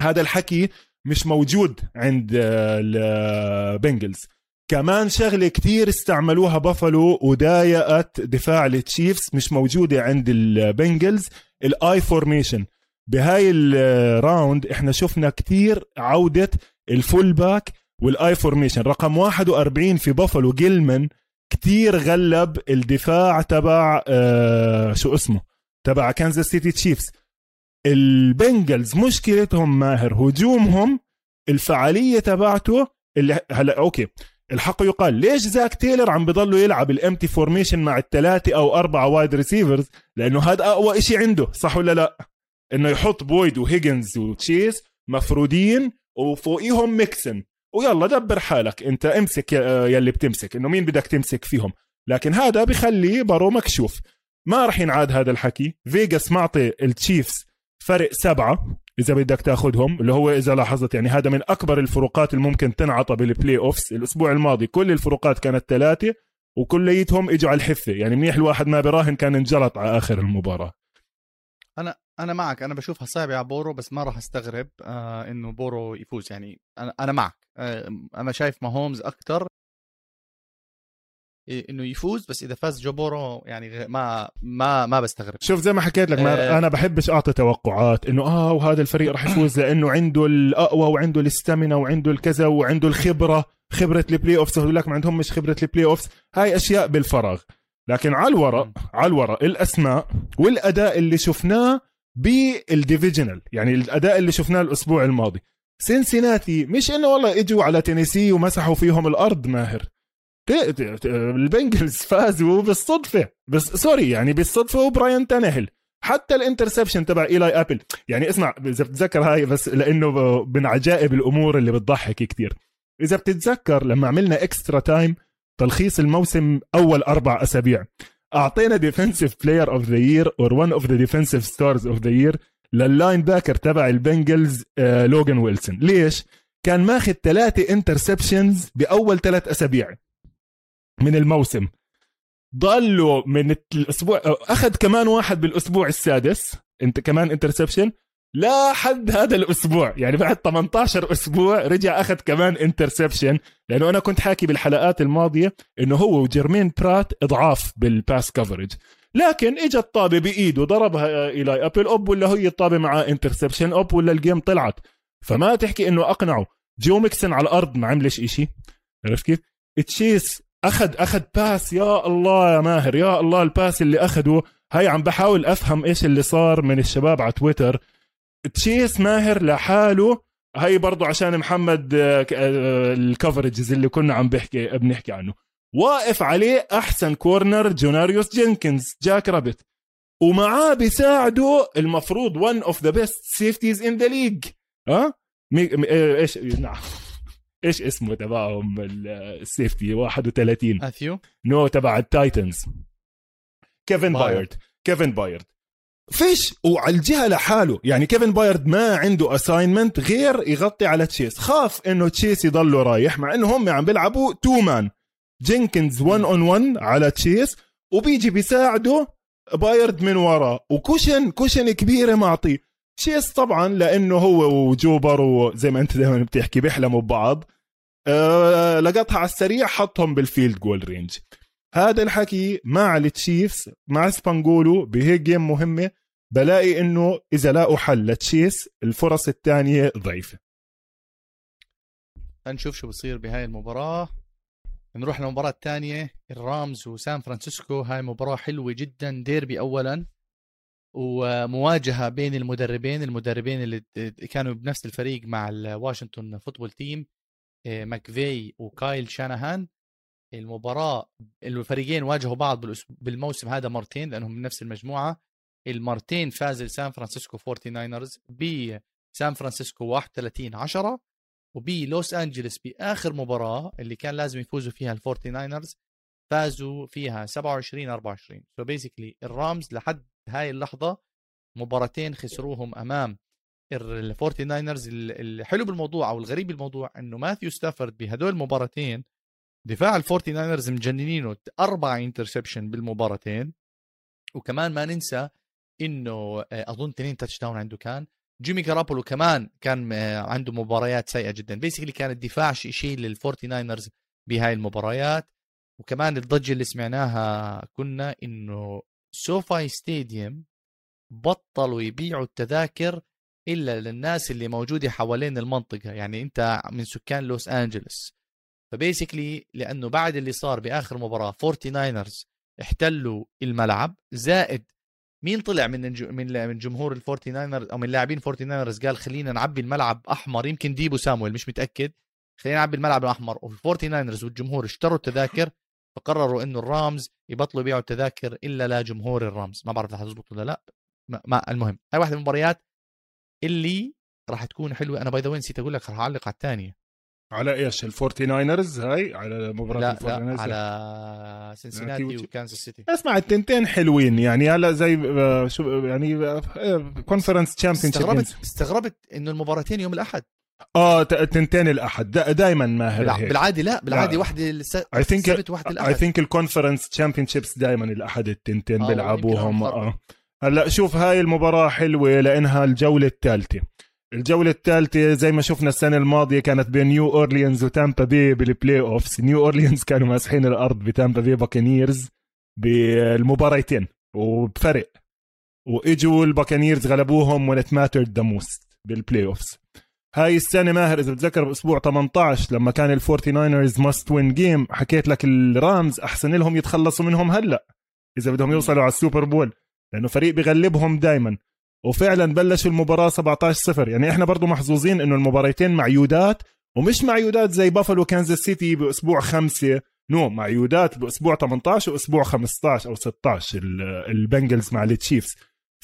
هذا الحكي مش موجود عند آه، البنجلز كمان شغلة كتير استعملوها بافلو وضايقت دفاع التشيفز مش موجودة عند البنجلز ال I formation بهاي ال round إحنا شفنا كتير عودة ال fullback وال I formation رقم 41 في بافلو جيلمان كتير غلب الدفاع تبع آه شو اسمه؟ تبع كانزاس سيتي تشيفز البنجلز مشكلتهم ماهر هجومهم الفعالية تبعته اللي هلا أوكي الحق يقال ليش زاك تايلر عم بضلوا يلعب ال empty formation مع الثلاثة أو أربعة wide receivers لأنه هذا أقوى إشي عنده صح ولا لا؟ إنه يحط بويد وهيجنز وتشيز مفرودين وفوقيهم ميكسن. ويلا دبر حالك أنت امسك يلي بتمسك إنه مين بدك تمسك فيهم؟ لكن هذا بخلي بارو مكشوف. ما راح ينعاد هذا الحكي. فيجاس معطي التشيفز فرق سبعة إذا بدك تاخذهم اللي هو إذا لاحظت يعني هذا من أكبر الفروقات اللي ممكن تنعطى بال playoffs الأسبوع الماضي. كل الفروقات كانت ثلاثة وكليتهم اجوا على الحفة. يعني منيح الواحد ما براهن كان انجلط على آخر المباراة. أنا أنا معك. أنا بشوفها صعبة على بورو بس ما راح أستغرب آه إنه بورو يفوز. يعني أنا أنا معك. آه أنا شايف ماهومز أكثر إنه يفوز بس إذا فاز جو بورو يعني ما ما ما بستغرب. شوف زي ما حكيت لك ما آه. أنا بحبش أعطي توقعات إنه آه وهذا الفريق راح يفوز لأنه عنده الأقوى وعنده ال stamina وعنده الكذا وعنده الخبرة خبرة ال play يقول لك ما عندهم مش خبرة ال playoffs هاي أشياء بالفراغ. لكن على الورق على الورق الأسماء والأداء اللي شفناه بال divisional يعني الأداء اللي شفناه الأسبوع الماضي. سينسيناتي مش إنه والله إجوا على تينيسي ومسحوا فيهم الأرض ماهر. البنجلز فازوا بالصدفة. بس sorry يعني بالصدفة وبراين تانهل حتى ال interception تبع إيلاي أبل. يعني اسمع إذا بتتذكر هاي بس لأنه من عجائب الأمور اللي بتضحك كتير. إذا بتتذكر لما عملنا extra time تلخيص الموسم أول أربع أسابيع. أعطينا defensive player of the year or one of the defensive stars of the year لل linebacker تبع البنجلز آه لوجان ويلسون. ليش؟ كان ماخذ ثلاثة interceptions بأول ثلاث أسابيع. من الموسم. ضلوا من الأسبوع أخذ كمان واحد بالأسبوع السادس انت كمان interception لحد هذا الأسبوع يعني بعد 18 أسبوع رجع أخذ كمان interception لأنه أنا كنت حاكي بالحلقات الماضية إنه هو وجيرمين برات إضعاف بال pass coverage لكن اجى الطابه بإيده ضربها إلى أبل اوب ولا هي الطابة معاه interception اوب ولا ال game طلعت. فما تحكي إنه أقنعه. جو ميكسن على الأرض ما عملش إشي. عرفت كيف؟ تشيس اخذ أخذ pass يا الله يا ماهر يا الله ال pass اللي أخذه. هاي عم بحاول أفهم إيش اللي صار من الشباب على تويتر. تشيس ماهر لحاله. هاي برضو عشان محمد آه، آه، ال coverages اللي كنا عم بحكي بنحكي عنه. واقف عليه أحسن corner جوناريوس جينكنز جاك رابت ومعاه بيساعده المفروض one of the best safeties in the league ها. آه، إيش؟ نعم. إيش اسمه تبعهم؟ ال- ال safety 31 ماثيو؟ No تبع التايتنز. كيفن بايرد. بايرد. كيفن بايرد. فيش وعلى الجهة لحاله. يعني كيفن بايرد ما عنده assignment غير يغطي على تشيس. خاف إنه تشيس يضله رايح مع إنه هم عم بيلعبوا two man جينكنز 1 on 1 على تشيس وبيجي بيساعده بايرد من وراه و cushion cushion كبيرة معطيه. تشيس طبعا لأنه هو وجو بورو وزي ما أنت دائما بتحكي بيحلموا ببعض. أه لقطها على السريع حطهم بال field goal range. هذا الحكي مع التشيفز مع سبانجولو بهيك game مهمة بلاقي إنه إذا لاقوا حل لتشيس الفرص الثانية ضعيفة. نشوف شو بصير بهاي المباراة. نروح للمباراة الثانية الرامز وسان فرانسيسكو. هاي مباراة حلوة جدا ديربي أولا. ومواجهة بين المدربين المدربين اللي كانوا بنفس الفريق مع الواشنطن Football Team ماكفي وكايل شانهان المباراة الفريقين واجهوا بعض بالموسم هذا مرتين لأنهم من نفس المجموعة. المرتين فاز السان فرانسيسكو 49رز بسان فرانسيسكو 31 10 وبلوس انجلس بآخر مباراة اللي كان لازم يفوزوا فيها الفورتي ناينرز فازوا فيها 27 24 so basically الرامز لحد هاي اللحظة مباراتين خسروهم أمام الفورتي ناينرز الحلو بالموضوع أو الغريب بالموضوع إنه ماثيو ستافورد بهدول المباراتين دفاع الفورتي ناينرز مجننينه أربع interception بالمباراتين. وكمان ما ننسى إنه آه، أظن اثنين touchdown عنده كان. جيمي جاروبولو كمان كان آه، عنده مباريات سيئة جدا. basically كان الدفاع شيء للفورتي ناينرز بهاي المباريات. وكمان الضجة اللي سمعناها كنا إنه سوفاي ستاديوم بطلوا يبيعوا التذاكر إلا للناس اللي موجودة حوالين المنطقة يعني أنت من سكان لوس أنجلوس. ف basically لأنه بعد اللي صار بآخر مباراة 49رز احتلوا الملعب زائد مين طلع من من من جمهور الفورتي ناينرز أو من لاعبين فورتي ناينرز قال خلينا نعبي الملعب أحمر يمكن ديبو سامويل مش متأكد خلينا نعبي الملعب الأحمر. والفورتي ناينرز والجمهور اشتروا التذاكر فقرروا إنه الرامز يبطلوا يبيعوا التذاكر إلا لجمهور الرامز. ما بعرف رح تزبط ولا لا. ما, المهم هاي واحدة من المباريات اللي راح تكون حلوة. أنا by the نسيت أقول لك راح أعلق على الثانية. على إيش؟ الفورتي ناينرز هاي؟ على مباراة لا الفورتي لا ناينرز على سنسناتي وتش- وكانساس سيتي اسمع التنتين حلوين يعني. هلا زي آه، شو يعني conference champion استغربت استغربت إنه المباراتين يوم الأحد. آه ت- التنتين الأحد. دائما ماهر بالع... هيك. بالعادي لا بالعادي لا. الس... I think- السبت واحدة اي الأحد. think ال conference championships دائما الأحد التنتين آه، بيلعبوهم. آه. هلأ شوف هاي المباراة حلوة لإنها الجولة الثالثة. الجولة الثالثة زي ما شفنا السنة الماضية كانت بين نيو اورليانز وتامبا بي بال playoffs، نيو اورليانز كانوا ماسحين الأرض بتامبا بي باكانيرز بالمباريتين وبفرق. وإجوا الباكانيرز غلبوهم when it mattered the most بال playoffs هاي السنة ماهر إذا بتذكر بأسبوع 18 لما كان الفورتي ناينرز must win game حكيت لك الرامز أحسن لهم يتخلصوا منهم هلأ إذا بدهم يوصلوا على السوبر بول لأنه فريق بغلبهم دايما. وفعلا بلشوا المباراة 17 صفر يعني إحنا برضو محظوظين إنه المباريتين معيودات ومش معيودات زي بافلو كانزاس سيتي بأسبوع خمسة no معيودات بأسبوع 18 وأسبوع 15 أو 16 ال- البنجلز مع التشيفز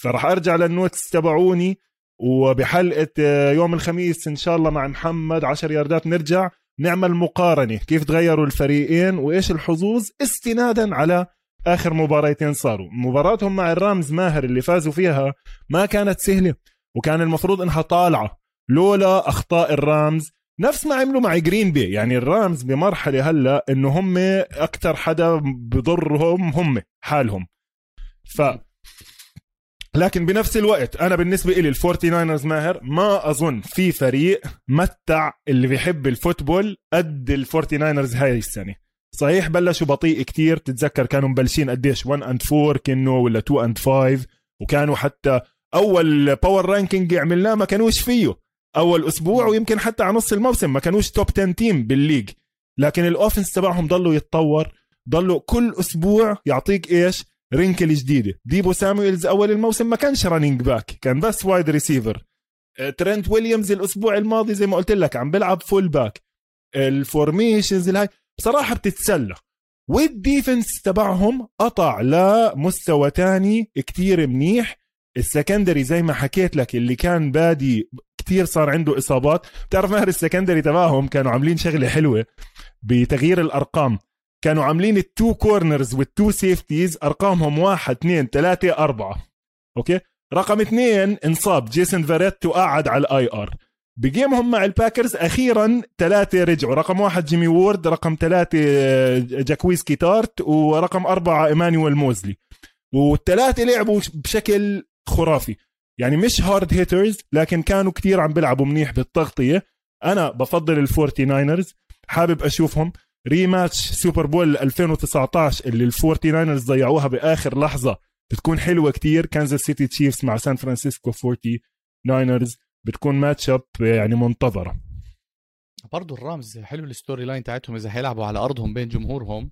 فراح أرجع لل notes تبعوني. وبحلقة آه، يوم الخميس إن شاء الله مع محمد 10 ياردات نرجع نعمل مقارنة. كيف تغيروا الفريقين؟ وإيش الحظوظ؟ استنادا على آخر مباراتين صاروا. مباراتهم مع الرامز ماهر اللي فازوا فيها ما كانت سهلة وكان المفروض إنها طالعة. لولا أخطاء الرامز. نفس ما عملوا مع جرين بي. يعني الرامز بمرحلة هلأ إنه هم أكثر حدا بضرهم هم حالهم. ف لكن بنفس الوقت أنا بالنسبة لي الفورتي ناينرز ماهر ما أظن في فريق متع اللي بيحب ال football قد الفورتي ناينرز هاي السنة. صحيح بلشوا بطيء كتير تتذكر كانوا مبلشين قديش 1 and 4 كانوا ولا 2 and 5 وكانوا حتى أول power ranking عملناه ما كانوش فيه. أول أسبوع ويمكن حتى على نص الموسم ما كانوش top 10 team بال league. لكن ال offense تبعهم ضلوا يتطور ضلوا كل أسبوع يعطيك إيش؟ wrinkle جديدة. ديبو سامويلز أول الموسم ما كانش running back كان بس wide receiver ترنت ويليامز الأسبوع الماضي زي ما قلت لك عم بيلعب fullback ال formations الهاي بصراحة بتتسلى. وال defense تبعهم قطع لمستوى تاني كتير منيح. ال secondary زي ما حكيت لك اللي كان bad كتير صار عنده إصابات. بتعرف ماهر ال secondary تبعهم كانوا عاملين شغلة حلوة بتغيير الأرقام. كانوا عاملين ال two corners وال two safeties أرقامهم واحد اثنين ثلاثة أربعة. أوكي؟ رقم اثنين انصاب جيسون فيريت وقعد على ال IR. ب game هم مع الباكرز أخيرا ثلاثة رجعوا. رقم واحد جيمي وورد رقم ثلاثة جاكويزكي تارت ورقم أربعة ايمانويل موزلي. والثلاثة لعبوا بشكل خرافي. يعني مش hard hitters لكن كانوا كتير عم بيلعبوا منيح بالتغطية. أنا بفضل الفورتي ناينرز حابب أشوفهم. rematch سوبر بول 2019 اللي الفورتي ناينرز ضيعوها بآخر لحظة بتكون حلوة كتير. كانزاس سيتي تشيفز مع سان فرانسيسكو فورتي ناينرز بتكون matchup يعني منتظرة. برضه الرامز حلو ال story line تاعتهم إذا حيلعبوا على أرضهم بين جمهورهم.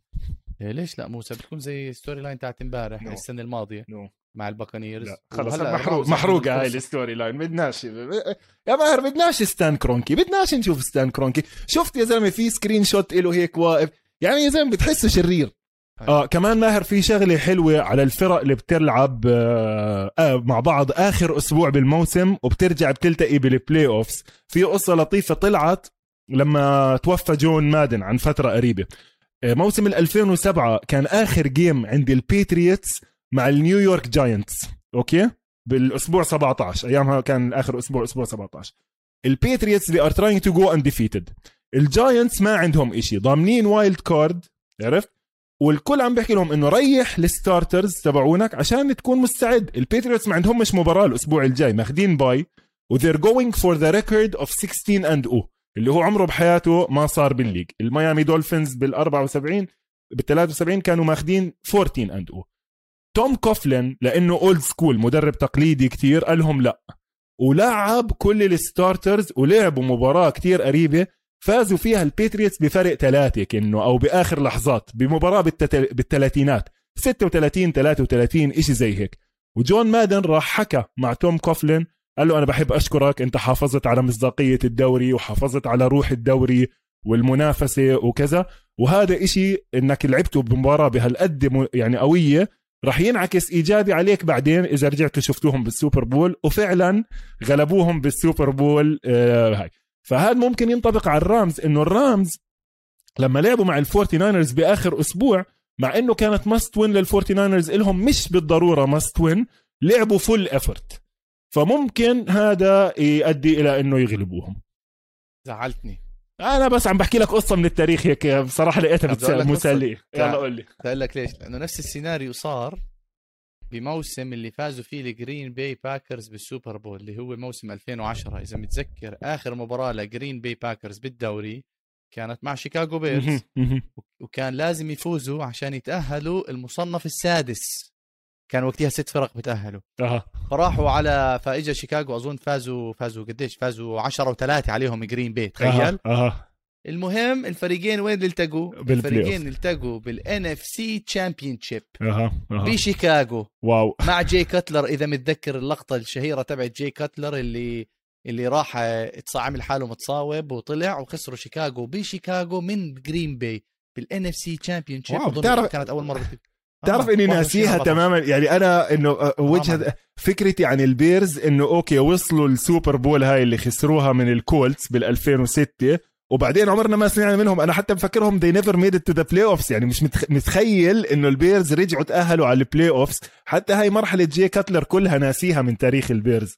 إيه ليش لا موسى؟ بتكون زي ال story line تاعت امبارح No. السنة الماضية. No. مع الباكانيرز خلص محروق الرامز محروقه هاي. ال story line بدناش يا ماهر بدناش ستان كرونكي بدناش نشوف ستان كرونكي. شفت يا زلمة في screenshot له هيك واقف؟ يعني يا زلمة بتحسه شرير. آه كمان ماهر في شغلة حلوة على الفرق اللي بتلعب آه آه مع بعض آخر أسبوع بالموسم وبترجع بتلتقي بال playoffs في قصة لطيفة طلعت لما توفى جون مادن عن فترة قريبة. آه موسم ال 2007 كان آخر game عند البيتريتس مع النيويورك جاينتس أوكي؟ بالأسبوع 17 أيامها كان آخر أسبوع أسبوع 17 البيتريتس they are trying to go undefeated. الجاينتس ما عندهم إشي. ضامنين wild card عرفت؟ والكل عم بيحكي لهم إنه ريح ال starters تبعونك عشان تكون مستعد. البيتريتس ما عندهم مش مباراة الأسبوع الجاي ماخدين bye و they're going for the record of 16 and O اللي هو عمره بحياته ما صار بال league. الميامي دولفينز بال 74 بال 73 كانوا ماخدين 14 and O توم كوفلين لأنه old school مدرب تقليدي كتير قال لهم لا. ولعب كل ال starters ولعبوا مباراة كتير قريبة فازوا فيها ال Patriots بفرق ثلاثة كأنه أو بآخر لحظات بمباراة بالتل... بالثلاثينات. 36 33 إشي زي هيك. وجون مادن راح حكى مع توم كوفلين قال له أنا بحب أشكرك أنت حافظت على مصداقية الدوري وحافظت على روح الدوري والمنافسة وكذا. وهذا إشي إنك لعبته بمباراة بهالقد يعني قوية راح ينعكس إيجابي عليك بعدين إذا رجعتوا شفتوهم بال Super Bowl وفعلا غلبوهم بال Super Bowl آه هاي. فهذا ممكن ينطبق على ال Rams إنه ال Rams لما لعبوا مع ال Forty Niners بآخر أسبوع مع إنه كانت must win لل Forty Niners لهم مش بالضرورة must win لعبوا full effort فممكن هذا يؤدي إلى إنه يغلبوهم. زعلتني. أنا بس عم بحكي لك قصة من التاريخ هيك بصراحة لقيتها بدي أقول لك بتس- قصة. مسليه يلا قول لي. أقول لك ليش. لأنه نفس السيناريو صار بموسم اللي فازوا فيه ال Green Bay Packers بال Super Bowl اللي هو موسم 2010 إذا متذكر آخر مباراة ل Green Bay Packers بالدوري كانت مع شيكاغو Bears. وكان لازم يفوزوا عشان يتأهلوا المصنف السادس. كان وقتها ست فرق بتأهلوا. أها. فراحوا على فاجا شيكاغو أظن فازوا فازوا قديش؟ فازوا 10 و3 عليهم Green أها تخيل. أها. المهم الفريقين وين التقوا؟ الفريقين التقوا بال NFC championship بشيكاغو. واو. مع جاي كاتلر إذا متذكر اللقطة الشهيرة تبعت جاي كاتلر اللي اللي راح عمل حاله متصاوب وطلع وخسروا شيكاغو بشيكاغو من Green Bay بال NFC championship كانت أول مرة. تعرف آه، إني 21 ناسيها 14. تماما؟ يعني أنا إنه آه، وجهة تماماً. فكرتي عن ال Bears إنه okay وصلوا ال Super Bowl هاي اللي خسروها من ال Colts بال 2006 وبعدين عمرنا ما سمعنا منهم. أنا حتى مفكرهم they never made it to the playoffs. يعني مش متخ... متخيل إنه ال Bears رجعوا تأهلوا على ال playoffs حتى هاي مرحلة جي كاتلر كلها ناسيها من تاريخ ال Bears.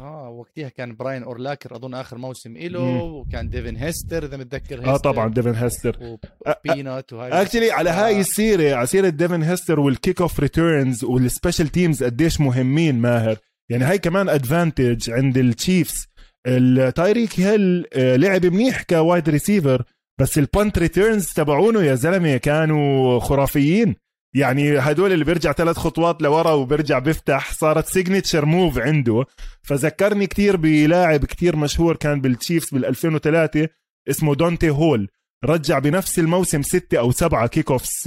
آه وقتها كان براين أورلاكر أظن آخر موسم. إله وكان ديفن هيستر إذا متذكر هيستر. آه طبعا ديفن هيستر. وبينات وهاي actually على هاي آه. السيرة على سيرة ديفن هيستر وال kickoff returns وال special teams قديش مهمين ماهر. يعني هاي كمان advantage عند ال Chiefs التايريك هيل آه، لعب منيح ك wide receiver بس ال punt returns تبعونه يا زلمة كانوا خرافيين. يعني هدول اللي بيرجع ثلاث خطوات لورا وبيرجع بيفتح صارت signature move عنده. فذكرني كتير بلاعب كتير مشهور كان بال Chiefs بال 2003 اسمه دونتي هول رجع بنفس الموسم ستة أو سبعة kickoffs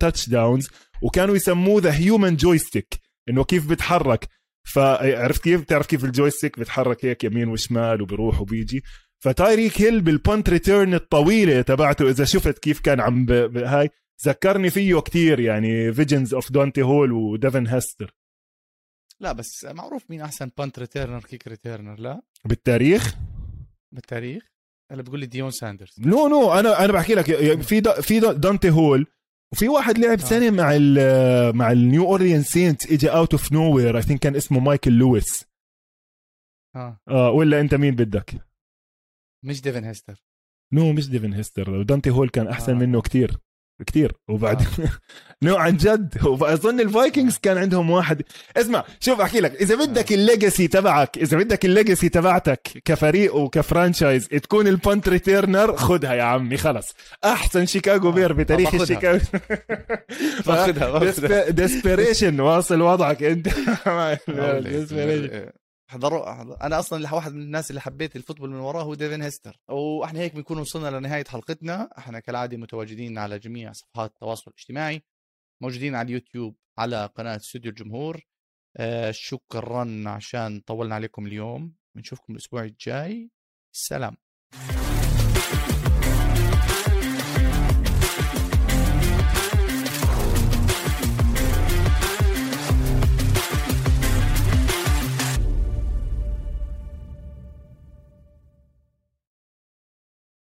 touchdowns وكانوا يسموه the human joystick إنه كيف بتحرك. فعرفت كيف؟ بتعرف كيف ال joystick بتحرك هيك يمين وشمال وبروح وبيجي. فتايريك هيل بال punt return الطويلة تبعته إذا شفت كيف كان عم. ب... هاي. ذكرني فيه كتير يعني visions of دونتي هول وديفن هيستر لا بس معروف مين أحسن punt returner kick returner لا؟ بالتاريخ؟ بالتاريخ؟ هلا بتقول لي ديون ساندرز no no أنا أنا بحكي لك في دا في دا دونتي هول وفي واحد لعب آه. سنة مع ال مع ال New Orleans Saints اجى out of nowhere I think كان اسمه مايكل لويس آه. آه ولا أنت مين بدك؟ مش ديفن هيستر no مش ديفن هيستر دانتي هول كان أحسن آه. منه كتير. كتير وبعد no عن جد. وأظن ال Vikings كان عندهم واحد. اسمع شوف أحكي لك. إذا بدك ال legacy تبعك إذا بدك ال legacy تبعتك كفريق وك franchise تكون ال punt returner خدها يا عمي خلص. أحسن شيكاغو آه. Bear بتاريخ. الشيكاغو. باخدها desperation واصل وضعك أنت. احضروا أنا أصلا واحد من الناس اللي حبيت ال football من وراه هو ديفن هيستر. وإحنا هيك بنكون وصلنا لنهاية حلقتنا. إحنا كالعادة متواجدين على جميع صفحات التواصل الاجتماعي موجودين على اليوتيوب على قناة استوديو الجمهور. آه شكرا عشان طولنا عليكم اليوم. بنشوفكم الأسبوع الجاي. سلام.